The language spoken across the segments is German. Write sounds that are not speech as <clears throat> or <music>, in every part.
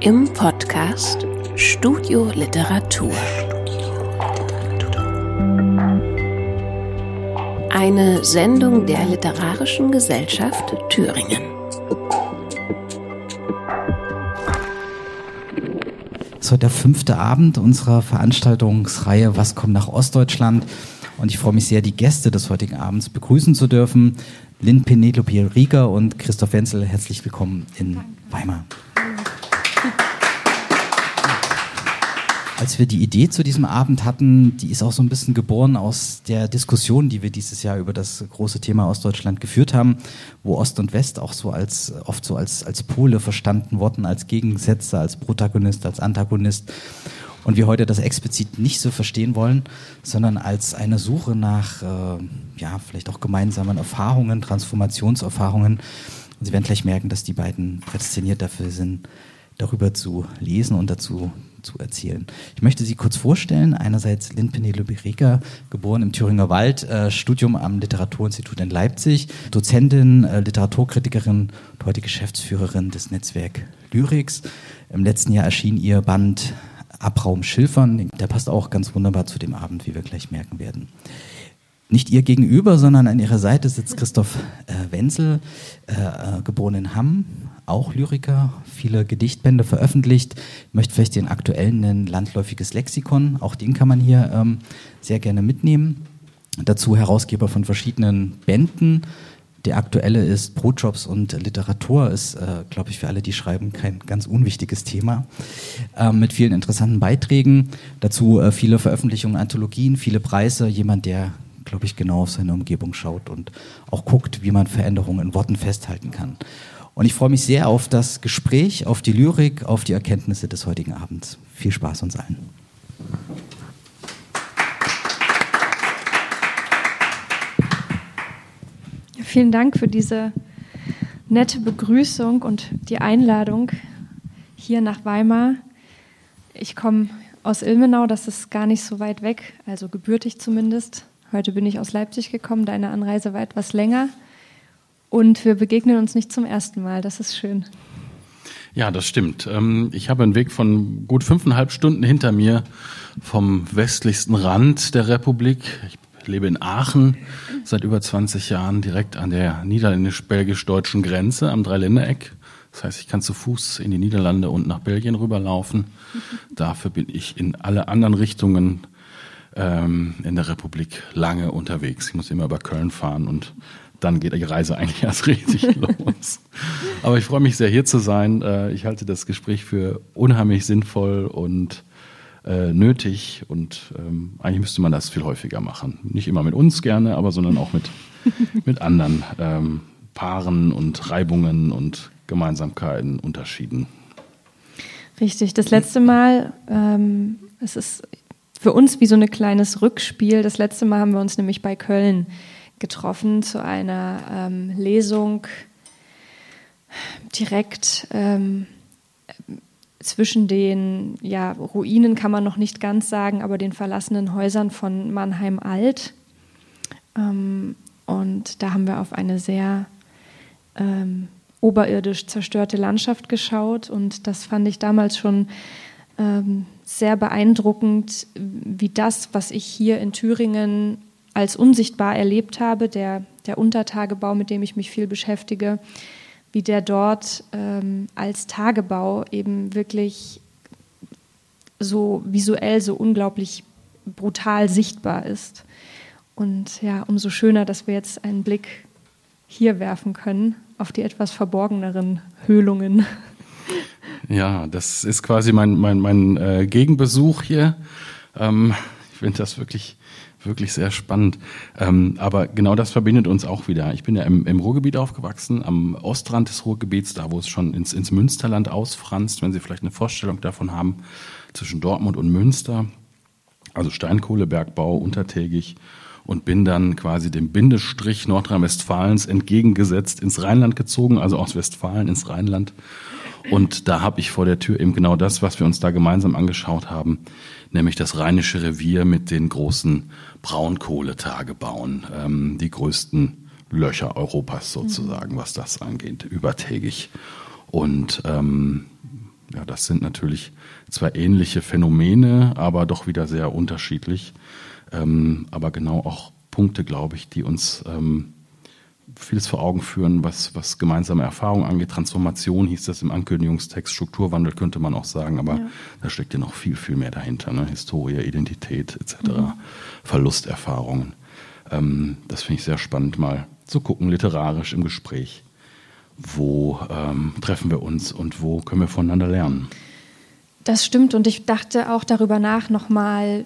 im Podcast Studio Literatur. Eine Sendung der Literarischen Gesellschaft Thüringen. Es heute der fünfte Abend unserer Veranstaltungsreihe Was kommt nach Ostdeutschland? Und ich freue mich sehr, die Gäste des heutigen Abends begrüßen zu dürfen. Lynn Penelope Rieger und Christoph Wenzel, herzlich willkommen in Danke. Weimar. Als wir die Idee zu diesem Abend hatten, die ist auch so ein bisschen geboren aus der Diskussion, die wir dieses Jahr über das große Thema Ostdeutschland geführt haben, wo Ost und West auch so als oft so als als Pole verstanden wurden, als Gegensätze, als Protagonist, als Antagonist und wir heute das explizit nicht so verstehen wollen, sondern als eine Suche nach, äh, ja, vielleicht auch gemeinsamen Erfahrungen, Transformationserfahrungen. Und Sie werden gleich merken, dass die beiden prädestiniert dafür sind, darüber zu lesen und dazu zu erzählen. Ich möchte Sie kurz vorstellen. Einerseits Lynn Penelope Rieger, geboren im Thüringer Wald, äh, Studium am Literaturinstitut in Leipzig, Dozentin, äh, Literaturkritikerin und heute Geschäftsführerin des Netzwerk Lyrics. Im letzten Jahr erschien ihr Band Abraum Schilfern. Der passt auch ganz wunderbar zu dem Abend, wie wir gleich merken werden. Nicht ihr gegenüber, sondern an ihrer Seite sitzt Christoph äh, Wenzel, äh, äh, geboren in Hamm, auch Lyriker, viele Gedichtbände veröffentlicht. Ich möchte vielleicht den aktuellen nennen, Landläufiges Lexikon. Auch den kann man hier ähm, sehr gerne mitnehmen. Dazu Herausgeber von verschiedenen Bänden, der aktuelle ist Brotjobs und Literatur ist, äh, glaube ich, für alle, die schreiben, kein ganz unwichtiges Thema. Äh, mit vielen interessanten Beiträgen. Dazu äh, viele Veröffentlichungen, Anthologien, viele Preise. Jemand, der, glaube ich, genau auf seine Umgebung schaut und auch guckt, wie man Veränderungen in Worten festhalten kann. Und ich freue mich sehr auf das Gespräch, auf die Lyrik, auf die Erkenntnisse des heutigen Abends. Viel Spaß uns allen. Vielen Dank für diese nette Begrüßung und die Einladung hier nach Weimar. Ich komme aus Ilmenau, das ist gar nicht so weit weg, also gebürtig zumindest. Heute bin ich aus Leipzig gekommen, deine Anreise war etwas länger. Und wir begegnen uns nicht zum ersten Mal, das ist schön. Ja, das stimmt. Ähm, ich habe einen Weg von gut fünfeinhalb Stunden hinter mir vom westlichsten Rand der Republik. Ich lebe in Aachen seit über 20 Jahren direkt an der niederländisch-belgisch-deutschen Grenze am Dreiländereck. Das heißt, ich kann zu Fuß in die Niederlande und nach Belgien rüberlaufen. Dafür bin ich in alle anderen Richtungen ähm, in der Republik lange unterwegs. Ich muss immer über Köln fahren und dann geht die Reise <laughs> eigentlich erst richtig <laughs> los. Aber ich freue mich sehr, hier zu sein. Äh, ich halte das Gespräch für unheimlich sinnvoll und äh, nötig und ähm, eigentlich müsste man das viel häufiger machen. Nicht immer mit uns gerne, aber sondern auch mit, <laughs> mit anderen ähm, Paaren und Reibungen und Gemeinsamkeiten, Unterschieden. Richtig, das letzte Mal, ähm, es ist für uns wie so ein kleines Rückspiel. Das letzte Mal haben wir uns nämlich bei Köln getroffen zu einer ähm, Lesung direkt ähm, zwischen den ja, Ruinen kann man noch nicht ganz sagen, aber den verlassenen Häusern von Mannheim Alt. Ähm, und da haben wir auf eine sehr ähm, oberirdisch zerstörte Landschaft geschaut. Und das fand ich damals schon ähm, sehr beeindruckend, wie das, was ich hier in Thüringen als unsichtbar erlebt habe, der, der Untertagebau, mit dem ich mich viel beschäftige, wie der dort ähm, als Tagebau eben wirklich so visuell so unglaublich brutal sichtbar ist. Und ja, umso schöner, dass wir jetzt einen Blick hier werfen können auf die etwas verborgeneren Höhlungen. Ja, das ist quasi mein, mein, mein äh, Gegenbesuch hier. Ähm, ich finde das wirklich wirklich sehr spannend. Ähm, aber genau das verbindet uns auch wieder. Ich bin ja im, im, Ruhrgebiet aufgewachsen, am Ostrand des Ruhrgebiets, da wo es schon ins, ins Münsterland ausfranst, wenn Sie vielleicht eine Vorstellung davon haben, zwischen Dortmund und Münster. Also Steinkohlebergbau, untertägig und bin dann quasi dem Bindestrich Nordrhein-Westfalens entgegengesetzt ins Rheinland gezogen, also aus Westfalen ins Rheinland. Und da habe ich vor der Tür eben genau das, was wir uns da gemeinsam angeschaut haben, nämlich das Rheinische Revier mit den großen Braunkohletagebauen, ähm, die größten Löcher Europas sozusagen, was das angeht, übertägig. Und ähm, ja, das sind natürlich zwar ähnliche Phänomene, aber doch wieder sehr unterschiedlich. Ähm, aber genau auch Punkte, glaube ich, die uns ähm, vieles vor Augen führen, was, was gemeinsame Erfahrungen angeht. Transformation hieß das im Ankündigungstext, Strukturwandel könnte man auch sagen, aber ja. da steckt ja noch viel, viel mehr dahinter. Ne? Historie, Identität etc., mhm. Verlusterfahrungen. Ähm, das finde ich sehr spannend, mal zu gucken, literarisch im Gespräch. Wo ähm, treffen wir uns und wo können wir voneinander lernen? Das stimmt und ich dachte auch darüber nach, nochmal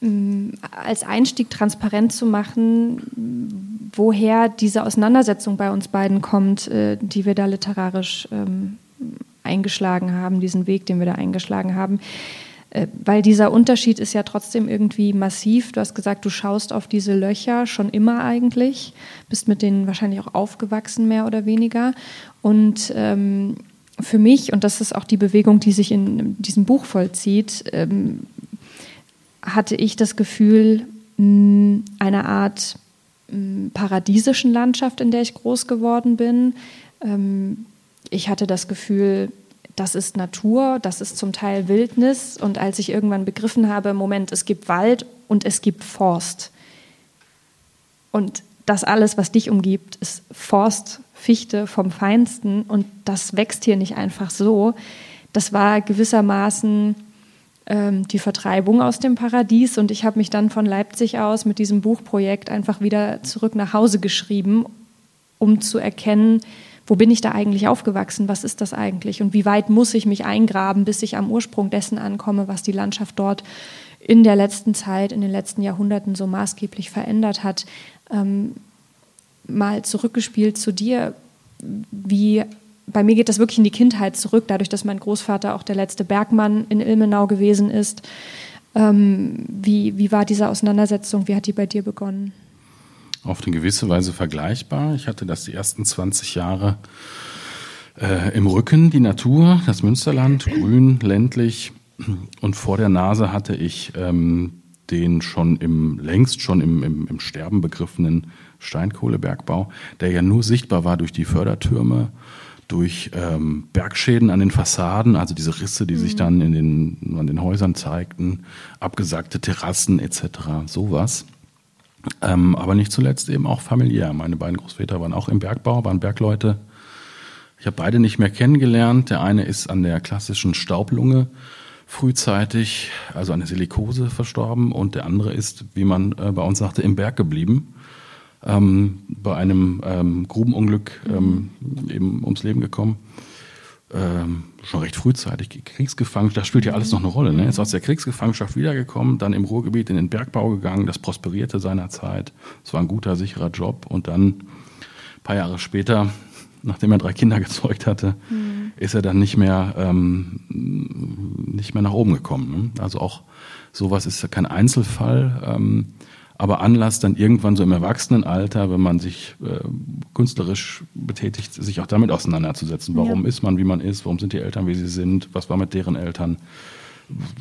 mm, als Einstieg transparent zu machen, woher diese Auseinandersetzung bei uns beiden kommt, äh, die wir da literarisch ähm, eingeschlagen haben, diesen Weg, den wir da eingeschlagen haben. Äh, weil dieser Unterschied ist ja trotzdem irgendwie massiv. Du hast gesagt, du schaust auf diese Löcher schon immer eigentlich, bist mit denen wahrscheinlich auch aufgewachsen, mehr oder weniger. Und ähm, für mich, und das ist auch die Bewegung, die sich in diesem Buch vollzieht, ähm, hatte ich das Gefühl, einer Art paradiesischen Landschaft, in der ich groß geworden bin. Ähm, ich hatte das Gefühl, das ist Natur, das ist zum Teil Wildnis. Und als ich irgendwann begriffen habe, Moment, es gibt Wald und es gibt Forst. Und das alles, was dich umgibt, ist Forst, Fichte vom Feinsten. Und das wächst hier nicht einfach so. Das war gewissermaßen ähm, die Vertreibung aus dem Paradies. Und ich habe mich dann von Leipzig aus mit diesem Buchprojekt einfach wieder zurück nach Hause geschrieben, um zu erkennen, wo bin ich da eigentlich aufgewachsen, was ist das eigentlich und wie weit muss ich mich eingraben, bis ich am Ursprung dessen ankomme, was die Landschaft dort in der letzten Zeit, in den letzten Jahrhunderten so maßgeblich verändert hat. Ähm, mal zurückgespielt zu dir, wie bei mir geht das wirklich in die Kindheit zurück, dadurch, dass mein Großvater auch der letzte Bergmann in Ilmenau gewesen ist. Ähm, wie, wie war diese Auseinandersetzung? Wie hat die bei dir begonnen? auf eine gewisse Weise vergleichbar. Ich hatte das die ersten 20 Jahre äh, im Rücken, die Natur, das Münsterland, grün, ländlich. Und vor der Nase hatte ich ähm, den schon im, längst schon im, im, im Sterben begriffenen Steinkohlebergbau, der ja nur sichtbar war durch die Fördertürme, durch ähm, Bergschäden an den Fassaden, also diese Risse, die mhm. sich dann in den, an den Häusern zeigten, abgesagte Terrassen etc., sowas. Ähm, aber nicht zuletzt eben auch familiär. Meine beiden Großväter waren auch im Bergbau, waren Bergleute. Ich habe beide nicht mehr kennengelernt. Der eine ist an der klassischen Staublunge frühzeitig, also an der Silikose verstorben und der andere ist, wie man äh, bei uns sagte, im Berg geblieben. Ähm, bei einem ähm, Grubenunglück ähm, eben ums Leben gekommen ähm, schon recht frühzeitig Kriegsgefangenschaft, das spielt ja alles noch eine Rolle. Ne? Ist aus der Kriegsgefangenschaft wiedergekommen, dann im Ruhrgebiet in den Bergbau gegangen, das prosperierte seinerzeit. Es war ein guter, sicherer Job und dann ein paar Jahre später, nachdem er drei Kinder gezeugt hatte, mhm. ist er dann nicht mehr, ähm, nicht mehr nach oben gekommen. Ne? Also auch sowas ist ja kein Einzelfall. Aber Anlass dann irgendwann so im Erwachsenenalter, wenn man sich äh, künstlerisch betätigt, sich auch damit auseinanderzusetzen. Warum ja. ist man, wie man ist? Warum sind die Eltern, wie sie sind? Was war mit deren Eltern?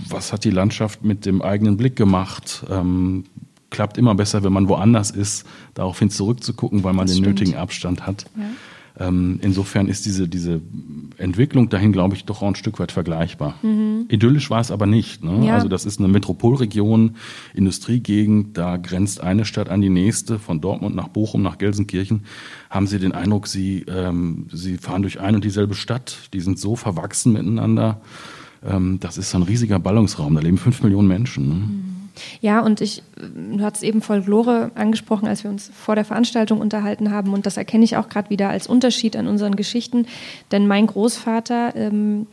Was hat die Landschaft mit dem eigenen Blick gemacht? Ähm, klappt immer besser, wenn man woanders ist, daraufhin zurückzugucken, weil man das den stimmt. nötigen Abstand hat. Ja. Ähm, insofern ist diese, diese Entwicklung dahin, glaube ich, doch auch ein Stück weit vergleichbar. Mhm. Idyllisch war es aber nicht. Ne? Ja. Also das ist eine Metropolregion, Industriegegend, da grenzt eine Stadt an die nächste, von Dortmund nach Bochum, nach Gelsenkirchen. Haben Sie den Eindruck, Sie, ähm, Sie fahren durch ein und dieselbe Stadt, die sind so verwachsen miteinander. Ähm, das ist ein riesiger Ballungsraum, da leben fünf Millionen Menschen. Ne? Mhm. Ja, und ich, du hast eben Folklore angesprochen, als wir uns vor der Veranstaltung unterhalten haben. Und das erkenne ich auch gerade wieder als Unterschied an unseren Geschichten. Denn mein Großvater ähm,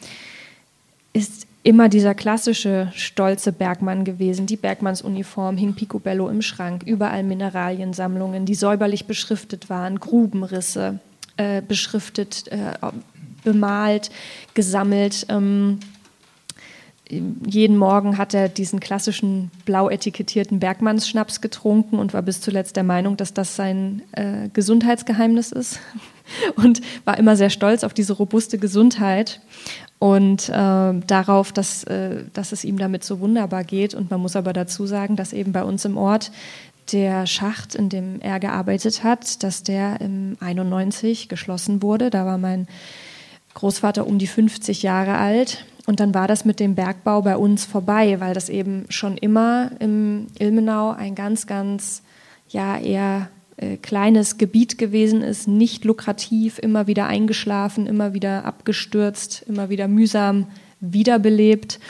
ist immer dieser klassische stolze Bergmann gewesen. Die Bergmannsuniform hing picobello im Schrank, überall Mineraliensammlungen, die säuberlich beschriftet waren, Grubenrisse äh, beschriftet, äh, bemalt, gesammelt. Ähm, jeden Morgen hat er diesen klassischen blau etikettierten Bergmannsschnaps getrunken und war bis zuletzt der Meinung, dass das sein äh, Gesundheitsgeheimnis ist <laughs> und war immer sehr stolz auf diese robuste Gesundheit und äh, darauf, dass, äh, dass es ihm damit so wunderbar geht. Und man muss aber dazu sagen, dass eben bei uns im Ort der Schacht, in dem er gearbeitet hat, dass der im 91 geschlossen wurde. Da war mein Großvater um die 50 Jahre alt und dann war das mit dem Bergbau bei uns vorbei, weil das eben schon immer im Ilmenau ein ganz, ganz, ja, eher äh, kleines Gebiet gewesen ist, nicht lukrativ, immer wieder eingeschlafen, immer wieder abgestürzt, immer wieder mühsam wiederbelebt.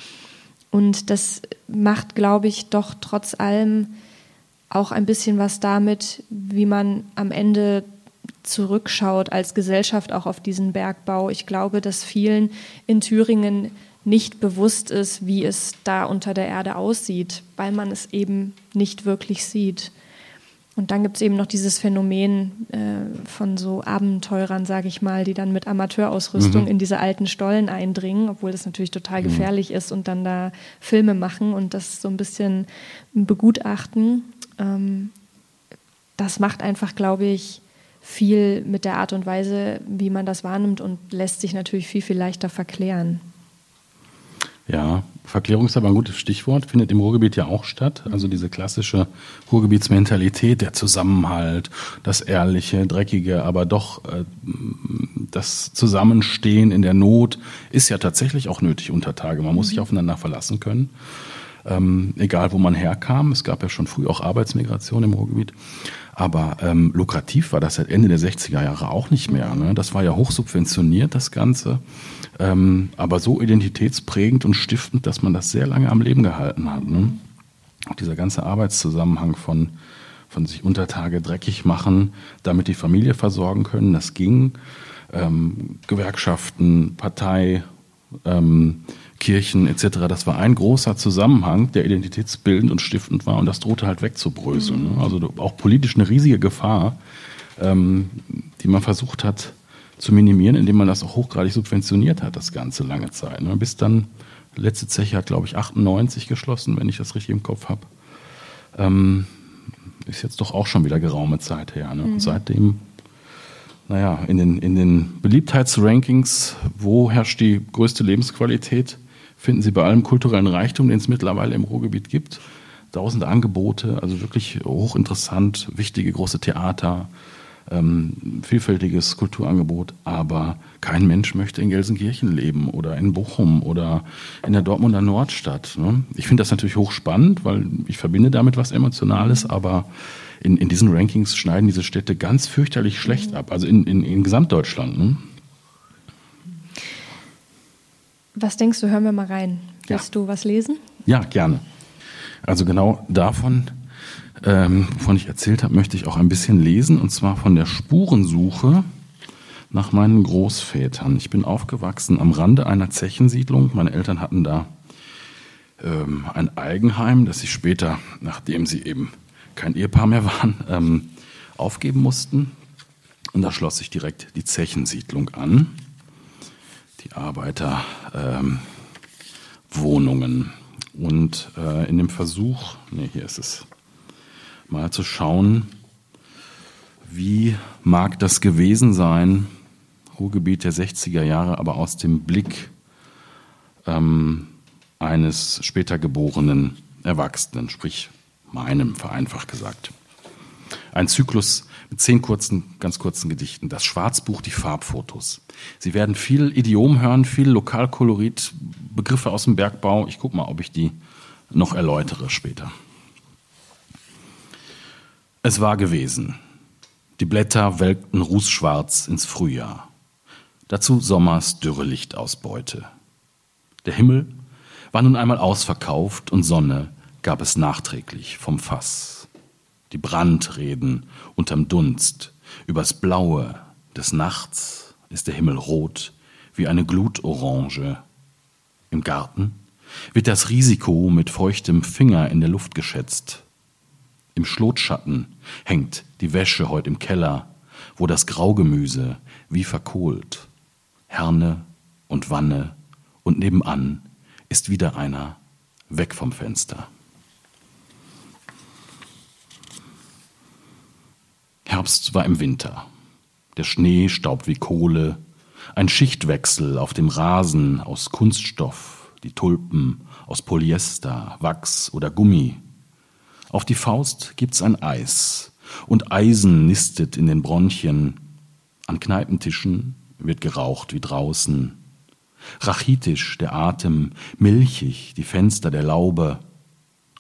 Und das macht, glaube ich, doch trotz allem auch ein bisschen was damit, wie man am Ende zurückschaut als Gesellschaft auch auf diesen Bergbau. Ich glaube, dass vielen in Thüringen nicht bewusst ist, wie es da unter der Erde aussieht, weil man es eben nicht wirklich sieht. Und dann gibt es eben noch dieses Phänomen äh, von so Abenteurern, sage ich mal, die dann mit Amateurausrüstung mhm. in diese alten Stollen eindringen, obwohl das natürlich total mhm. gefährlich ist und dann da Filme machen und das so ein bisschen begutachten. Ähm, das macht einfach, glaube ich, viel mit der Art und Weise, wie man das wahrnimmt und lässt sich natürlich viel, viel leichter verklären. Ja, Verklärung ist aber ein gutes Stichwort, findet im Ruhrgebiet ja auch statt. Also diese klassische Ruhrgebietsmentalität, der Zusammenhalt, das Ehrliche, Dreckige, aber doch äh, das Zusammenstehen in der Not ist ja tatsächlich auch nötig unter Tage. Man muss sich mhm. aufeinander verlassen können. Ähm, egal wo man herkam. Es gab ja schon früh auch Arbeitsmigration im Ruhrgebiet. Aber ähm, lukrativ war das seit Ende der 60er Jahre auch nicht mehr. Ne? Das war ja hochsubventioniert, das Ganze. Ähm, aber so identitätsprägend und stiftend, dass man das sehr lange am Leben gehalten hat. Ne? Auch dieser ganze Arbeitszusammenhang von, von sich Untertage dreckig machen, damit die Familie versorgen können, das ging. Ähm, Gewerkschaften, Partei, ähm, Kirchen etc. Das war ein großer Zusammenhang, der identitätsbildend und stiftend war und das drohte halt wegzubröseln. Mhm. Also auch politisch eine riesige Gefahr, ähm, die man versucht hat zu minimieren, indem man das auch hochgradig subventioniert hat, das Ganze lange Zeit. Ne? Bis dann, letzte Zeche hat glaube ich 98 geschlossen, wenn ich das richtig im Kopf habe. Ähm, ist jetzt doch auch schon wieder geraume Zeit her. Ne? Mhm. Und seitdem naja, in den, in den Beliebtheitsrankings, wo herrscht die größte Lebensqualität? Finden Sie bei allem kulturellen Reichtum, den es mittlerweile im Ruhrgebiet gibt. Tausende Angebote, also wirklich hochinteressant, wichtige große Theater, ähm, vielfältiges Kulturangebot, aber kein Mensch möchte in Gelsenkirchen leben oder in Bochum oder in der Dortmunder Nordstadt. Ne? Ich finde das natürlich hochspannend, weil ich verbinde damit was Emotionales, aber in, in diesen Rankings schneiden diese Städte ganz fürchterlich schlecht ab, also in, in, in Gesamtdeutschland. Ne? Was denkst du, hören wir mal rein. Willst ja. du was lesen? Ja, gerne. Also genau davon, ähm, wovon ich erzählt habe, möchte ich auch ein bisschen lesen, und zwar von der Spurensuche nach meinen Großvätern. Ich bin aufgewachsen am Rande einer Zechensiedlung. Meine Eltern hatten da ähm, ein Eigenheim, das sie später, nachdem sie eben kein Ehepaar mehr waren, <laughs> ähm, aufgeben mussten. Und da schloss sich direkt die Zechensiedlung an die Arbeiterwohnungen. Ähm, und äh, in dem Versuch, nee, hier ist es, mal zu schauen, wie mag das gewesen sein, Ruhrgebiet der 60er Jahre, aber aus dem Blick ähm, eines später geborenen Erwachsenen, sprich meinem, vereinfacht gesagt. Ein Zyklus mit zehn kurzen, ganz kurzen Gedichten. Das Schwarzbuch, die Farbfotos. Sie werden viel Idiom hören, viel Lokalkolorit, Begriffe aus dem Bergbau. Ich gucke mal, ob ich die noch erläutere später. Es war gewesen. Die Blätter welkten rußschwarz ins Frühjahr. Dazu Sommers dürre Lichtausbeute. Der Himmel war nun einmal ausverkauft und Sonne gab es nachträglich vom Fass die Brandreden unterm Dunst, übers Blaue des Nachts ist der Himmel rot wie eine Glutorange. Im Garten wird das Risiko mit feuchtem Finger in der Luft geschätzt. Im Schlotschatten hängt die Wäsche heut im Keller, wo das Graugemüse wie verkohlt. Herne und Wanne und nebenan ist wieder einer weg vom Fenster. Herbst war im Winter. Der Schnee staubt wie Kohle, ein Schichtwechsel auf dem Rasen aus Kunststoff, die Tulpen aus Polyester, Wachs oder Gummi. Auf die Faust gibt's ein Eis und Eisen nistet in den Bronchien. An Kneipentischen wird geraucht wie draußen. rachitisch der Atem, milchig die Fenster der Laube,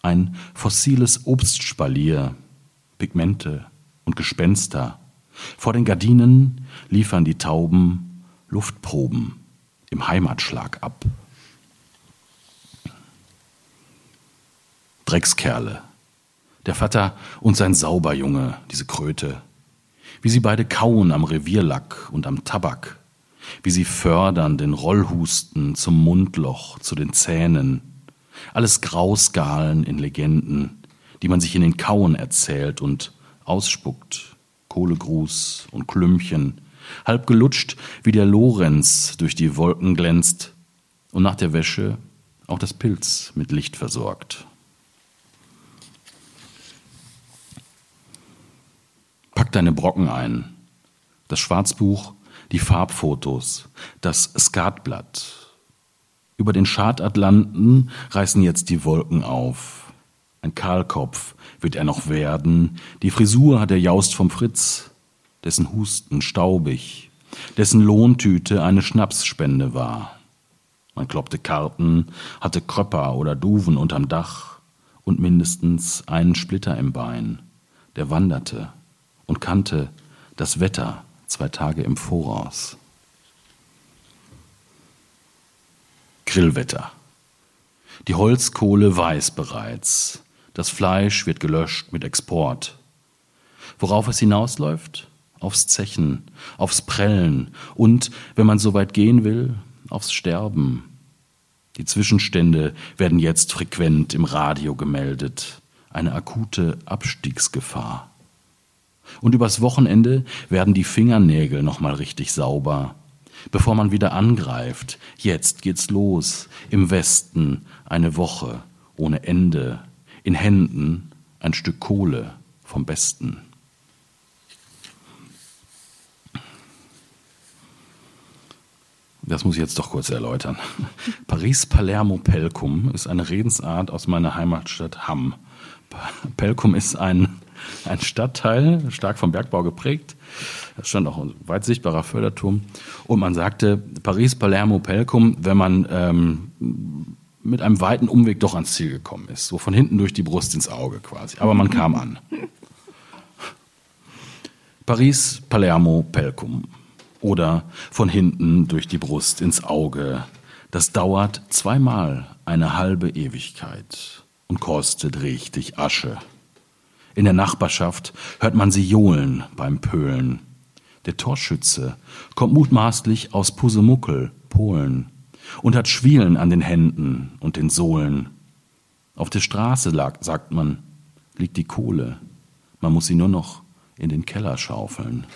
ein fossiles Obstspalier, Pigmente und Gespenster. Vor den Gardinen liefern die Tauben Luftproben im Heimatschlag ab. Dreckskerle. Der Vater und sein Sauberjunge, diese Kröte. Wie sie beide kauen am Revierlack und am Tabak. Wie sie fördern den Rollhusten zum Mundloch, zu den Zähnen. Alles Grauskalen in Legenden, die man sich in den Kauen erzählt und ausspuckt. Kohlegruß und Klümpchen, halb gelutscht, wie der Lorenz durch die Wolken glänzt und nach der Wäsche auch das Pilz mit Licht versorgt. Pack deine Brocken ein. Das Schwarzbuch, die Farbfotos, das Skatblatt. Über den Schadatlanten reißen jetzt die Wolken auf. Ein Kahlkopf wird er noch werden. Die Frisur hat er Jaust vom Fritz, dessen Husten staubig, dessen Lohntüte eine Schnapsspende war. Man kloppte Karten, hatte Kröpper oder Duven unterm Dach und mindestens einen Splitter im Bein. Der wanderte und kannte das Wetter zwei Tage im Voraus. Grillwetter. Die Holzkohle weiß bereits. Das Fleisch wird gelöscht mit Export. Worauf es hinausläuft? Aufs Zechen, aufs Prellen und, wenn man so weit gehen will, aufs Sterben. Die Zwischenstände werden jetzt frequent im Radio gemeldet. Eine akute Abstiegsgefahr. Und übers Wochenende werden die Fingernägel nochmal richtig sauber. Bevor man wieder angreift, jetzt geht's los. Im Westen eine Woche ohne Ende. In Händen ein Stück Kohle vom Besten. Das muss ich jetzt doch kurz erläutern. <laughs> Paris Palermo Pelkum ist eine Redensart aus meiner Heimatstadt Hamm. Pelkum ist ein ein Stadtteil, stark vom Bergbau geprägt. Da stand auch ein weit sichtbarer Förderturm. Und man sagte, Paris, Palermo, Pelkum, wenn man ähm, mit einem weiten Umweg doch ans Ziel gekommen ist. So von hinten durch die Brust ins Auge quasi. Aber man kam an. <laughs> Paris, Palermo, Pelkum. Oder von hinten durch die Brust ins Auge. Das dauert zweimal eine halbe Ewigkeit und kostet richtig Asche. In der Nachbarschaft hört man sie johlen beim Pölen. Der Torschütze kommt mutmaßlich aus Pusemuckel, Polen, und hat Schwielen an den Händen und den Sohlen. Auf der Straße lag, sagt man, liegt die Kohle. Man muss sie nur noch in den Keller schaufeln.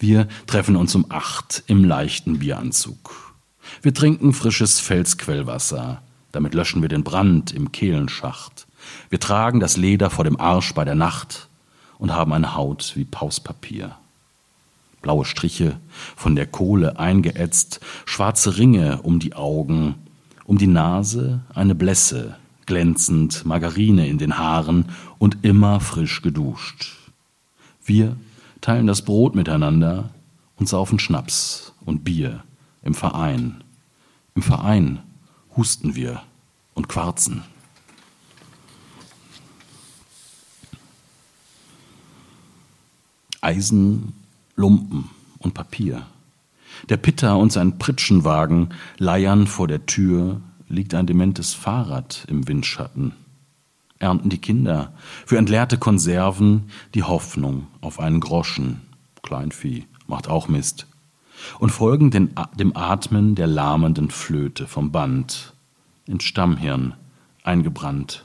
Wir treffen uns um acht im leichten Bieranzug. Wir trinken frisches Felsquellwasser. Damit löschen wir den Brand im Kehlenschacht. Wir tragen das Leder vor dem Arsch bei der Nacht und haben eine Haut wie Pauspapier. Blaue Striche von der Kohle eingeätzt, schwarze Ringe um die Augen, um die Nase eine Blässe, glänzend Margarine in den Haaren und immer frisch geduscht. Wir teilen das Brot miteinander und saufen Schnaps und Bier im Verein. Im Verein husten wir und quarzen. Eisen, Lumpen und Papier. Der Pitter und sein Pritschenwagen leiern vor der Tür, liegt ein dementes Fahrrad im Windschatten. Ernten die Kinder für entleerte Konserven die Hoffnung auf einen Groschen. Kleinvieh macht auch Mist und folgen den, dem Atmen der lahmenden Flöte vom Band ins Stammhirn eingebrannt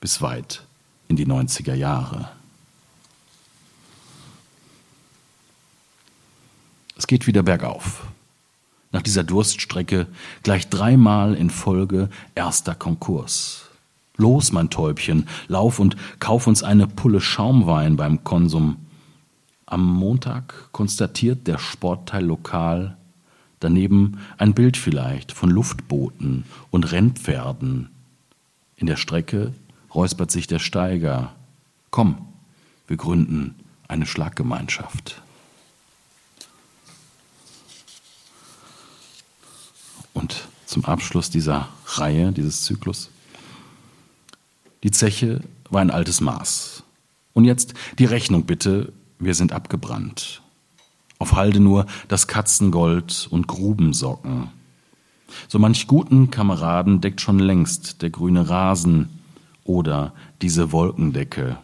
bis weit in die 90er Jahre. Es geht wieder bergauf. Nach dieser Durststrecke gleich dreimal in Folge erster Konkurs. Los, mein Täubchen, lauf und kauf uns eine Pulle Schaumwein beim Konsum am Montag konstatiert der Sportteil lokal daneben ein Bild vielleicht von Luftbooten und Rennpferden. In der Strecke räuspert sich der Steiger. Komm, wir gründen eine Schlaggemeinschaft. Und zum Abschluss dieser Reihe, dieses Zyklus. Die Zeche war ein altes Maß. Und jetzt die Rechnung bitte, wir sind abgebrannt. Auf Halde nur das Katzengold und Grubensocken. So manch guten Kameraden deckt schon längst der grüne Rasen oder diese Wolkendecke.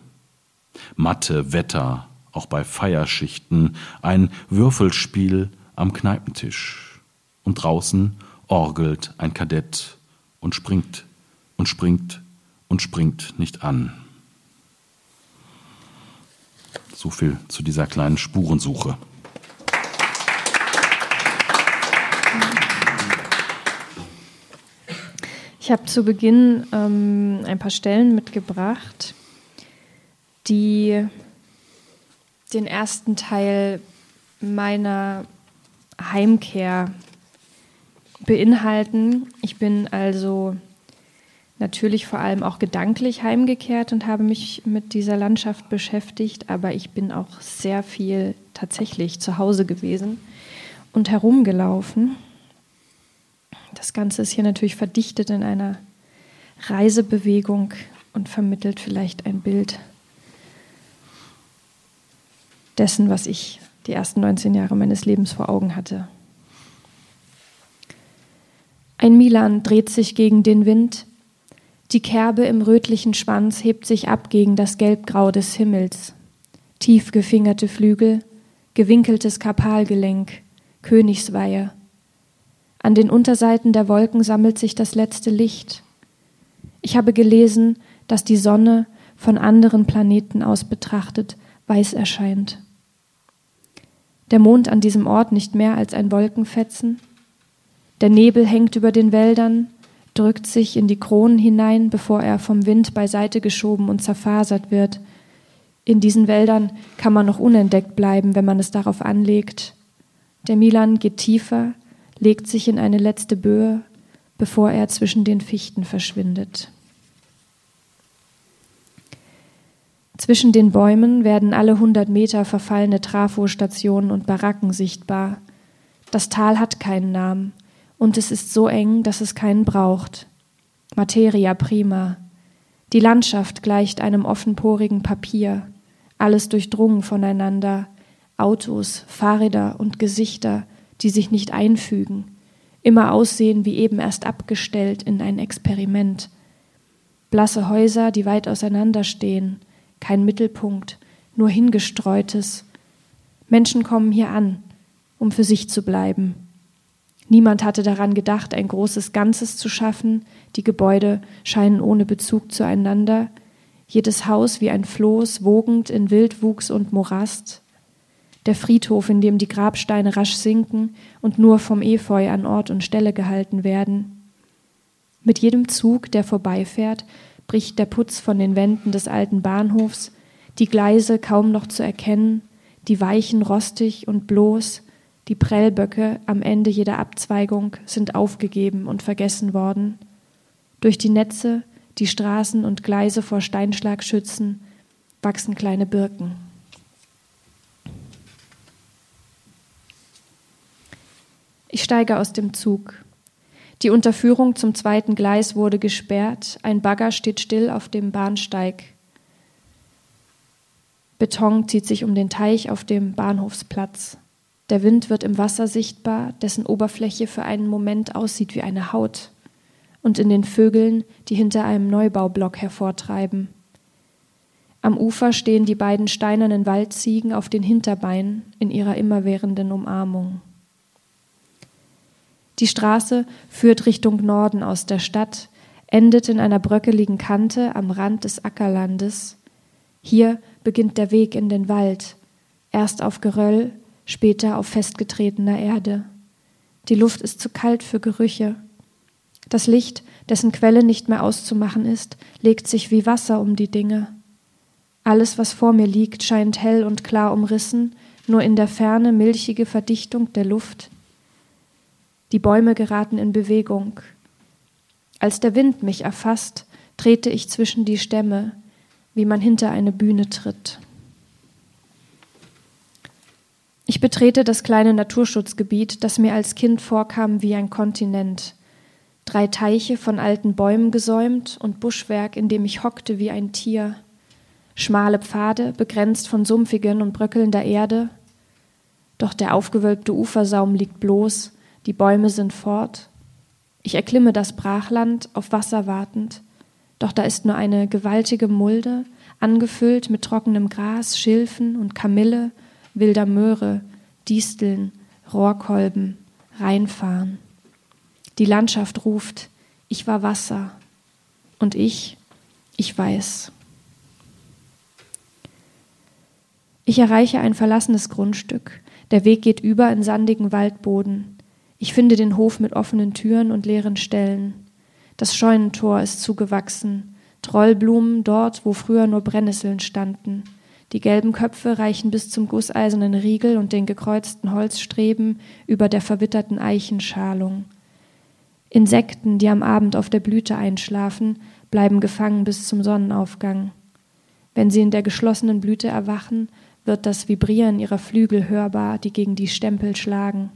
Matte, Wetter, auch bei Feierschichten, ein Würfelspiel am Kneipentisch. Und draußen orgelt ein Kadett und springt und springt und springt nicht an. So viel zu dieser kleinen Spurensuche. Ich habe zu Beginn ähm, ein paar Stellen mitgebracht, die den ersten Teil meiner Heimkehr beinhalten. Ich bin also natürlich vor allem auch gedanklich heimgekehrt und habe mich mit dieser Landschaft beschäftigt, aber ich bin auch sehr viel tatsächlich zu Hause gewesen und herumgelaufen. Das Ganze ist hier natürlich verdichtet in einer Reisebewegung und vermittelt vielleicht ein Bild dessen, was ich die ersten 19 Jahre meines Lebens vor Augen hatte. Ein Milan dreht sich gegen den Wind, die Kerbe im rötlichen Schwanz hebt sich ab gegen das Gelbgrau des Himmels. Tief gefingerte Flügel, gewinkeltes Karpalgelenk, Königsweihe. An den Unterseiten der Wolken sammelt sich das letzte Licht. Ich habe gelesen, dass die Sonne von anderen Planeten aus betrachtet weiß erscheint. Der Mond an diesem Ort nicht mehr als ein Wolkenfetzen. Der Nebel hängt über den Wäldern, drückt sich in die Kronen hinein, bevor er vom Wind beiseite geschoben und zerfasert wird. In diesen Wäldern kann man noch unentdeckt bleiben, wenn man es darauf anlegt. Der Milan geht tiefer, legt sich in eine letzte Böe, bevor er zwischen den Fichten verschwindet. Zwischen den Bäumen werden alle hundert Meter verfallene Trafostationen und Baracken sichtbar. Das Tal hat keinen Namen und es ist so eng, dass es keinen braucht. Materia prima. Die Landschaft gleicht einem offenporigen Papier, alles durchdrungen voneinander, Autos, Fahrräder und Gesichter, die sich nicht einfügen, immer aussehen wie eben erst abgestellt in ein Experiment. Blasse Häuser, die weit auseinanderstehen, kein Mittelpunkt, nur hingestreutes. Menschen kommen hier an, um für sich zu bleiben. Niemand hatte daran gedacht, ein großes Ganzes zu schaffen. Die Gebäude scheinen ohne Bezug zueinander. Jedes Haus wie ein Floß, wogend in Wildwuchs und Morast. Der Friedhof, in dem die Grabsteine rasch sinken und nur vom Efeu an Ort und Stelle gehalten werden. Mit jedem Zug, der vorbeifährt, bricht der Putz von den Wänden des alten Bahnhofs, die Gleise kaum noch zu erkennen, die Weichen rostig und bloß, die Prellböcke am Ende jeder Abzweigung sind aufgegeben und vergessen worden. Durch die Netze, die Straßen und Gleise vor Steinschlag schützen, wachsen kleine Birken. Ich steige aus dem Zug. Die Unterführung zum zweiten Gleis wurde gesperrt. Ein Bagger steht still auf dem Bahnsteig. Beton zieht sich um den Teich auf dem Bahnhofsplatz. Der Wind wird im Wasser sichtbar, dessen Oberfläche für einen Moment aussieht wie eine Haut, und in den Vögeln, die hinter einem Neubaublock hervortreiben. Am Ufer stehen die beiden steinernen Waldziegen auf den Hinterbeinen in ihrer immerwährenden Umarmung. Die Straße führt Richtung Norden aus der Stadt, endet in einer bröckeligen Kante am Rand des Ackerlandes. Hier beginnt der Weg in den Wald, erst auf Geröll, später auf festgetretener Erde. Die Luft ist zu kalt für Gerüche. Das Licht, dessen Quelle nicht mehr auszumachen ist, legt sich wie Wasser um die Dinge. Alles, was vor mir liegt, scheint hell und klar umrissen, nur in der Ferne milchige Verdichtung der Luft. Die Bäume geraten in Bewegung. Als der Wind mich erfasst, trete ich zwischen die Stämme, wie man hinter eine Bühne tritt. Ich betrete das kleine Naturschutzgebiet, das mir als Kind vorkam wie ein Kontinent. Drei Teiche von alten Bäumen gesäumt und Buschwerk, in dem ich hockte wie ein Tier. Schmale Pfade, begrenzt von sumpfigen und bröckelnder Erde. Doch der aufgewölbte Ufersaum liegt bloß, die Bäume sind fort. Ich erklimme das Brachland, auf Wasser wartend. Doch da ist nur eine gewaltige Mulde, angefüllt mit trockenem Gras, Schilfen und Kamille, wilder Möhre, Disteln, Rohrkolben, Reinfahren. Die Landschaft ruft, ich war Wasser. Und ich, ich weiß. Ich erreiche ein verlassenes Grundstück. Der Weg geht über in sandigen Waldboden. Ich finde den Hof mit offenen Türen und leeren Ställen. Das Scheunentor ist zugewachsen. Trollblumen dort, wo früher nur Brennnesseln standen. Die gelben Köpfe reichen bis zum gusseisernen Riegel und den gekreuzten Holzstreben über der verwitterten Eichenschalung. Insekten, die am Abend auf der Blüte einschlafen, bleiben gefangen bis zum Sonnenaufgang. Wenn sie in der geschlossenen Blüte erwachen, wird das Vibrieren ihrer Flügel hörbar, die gegen die Stempel schlagen.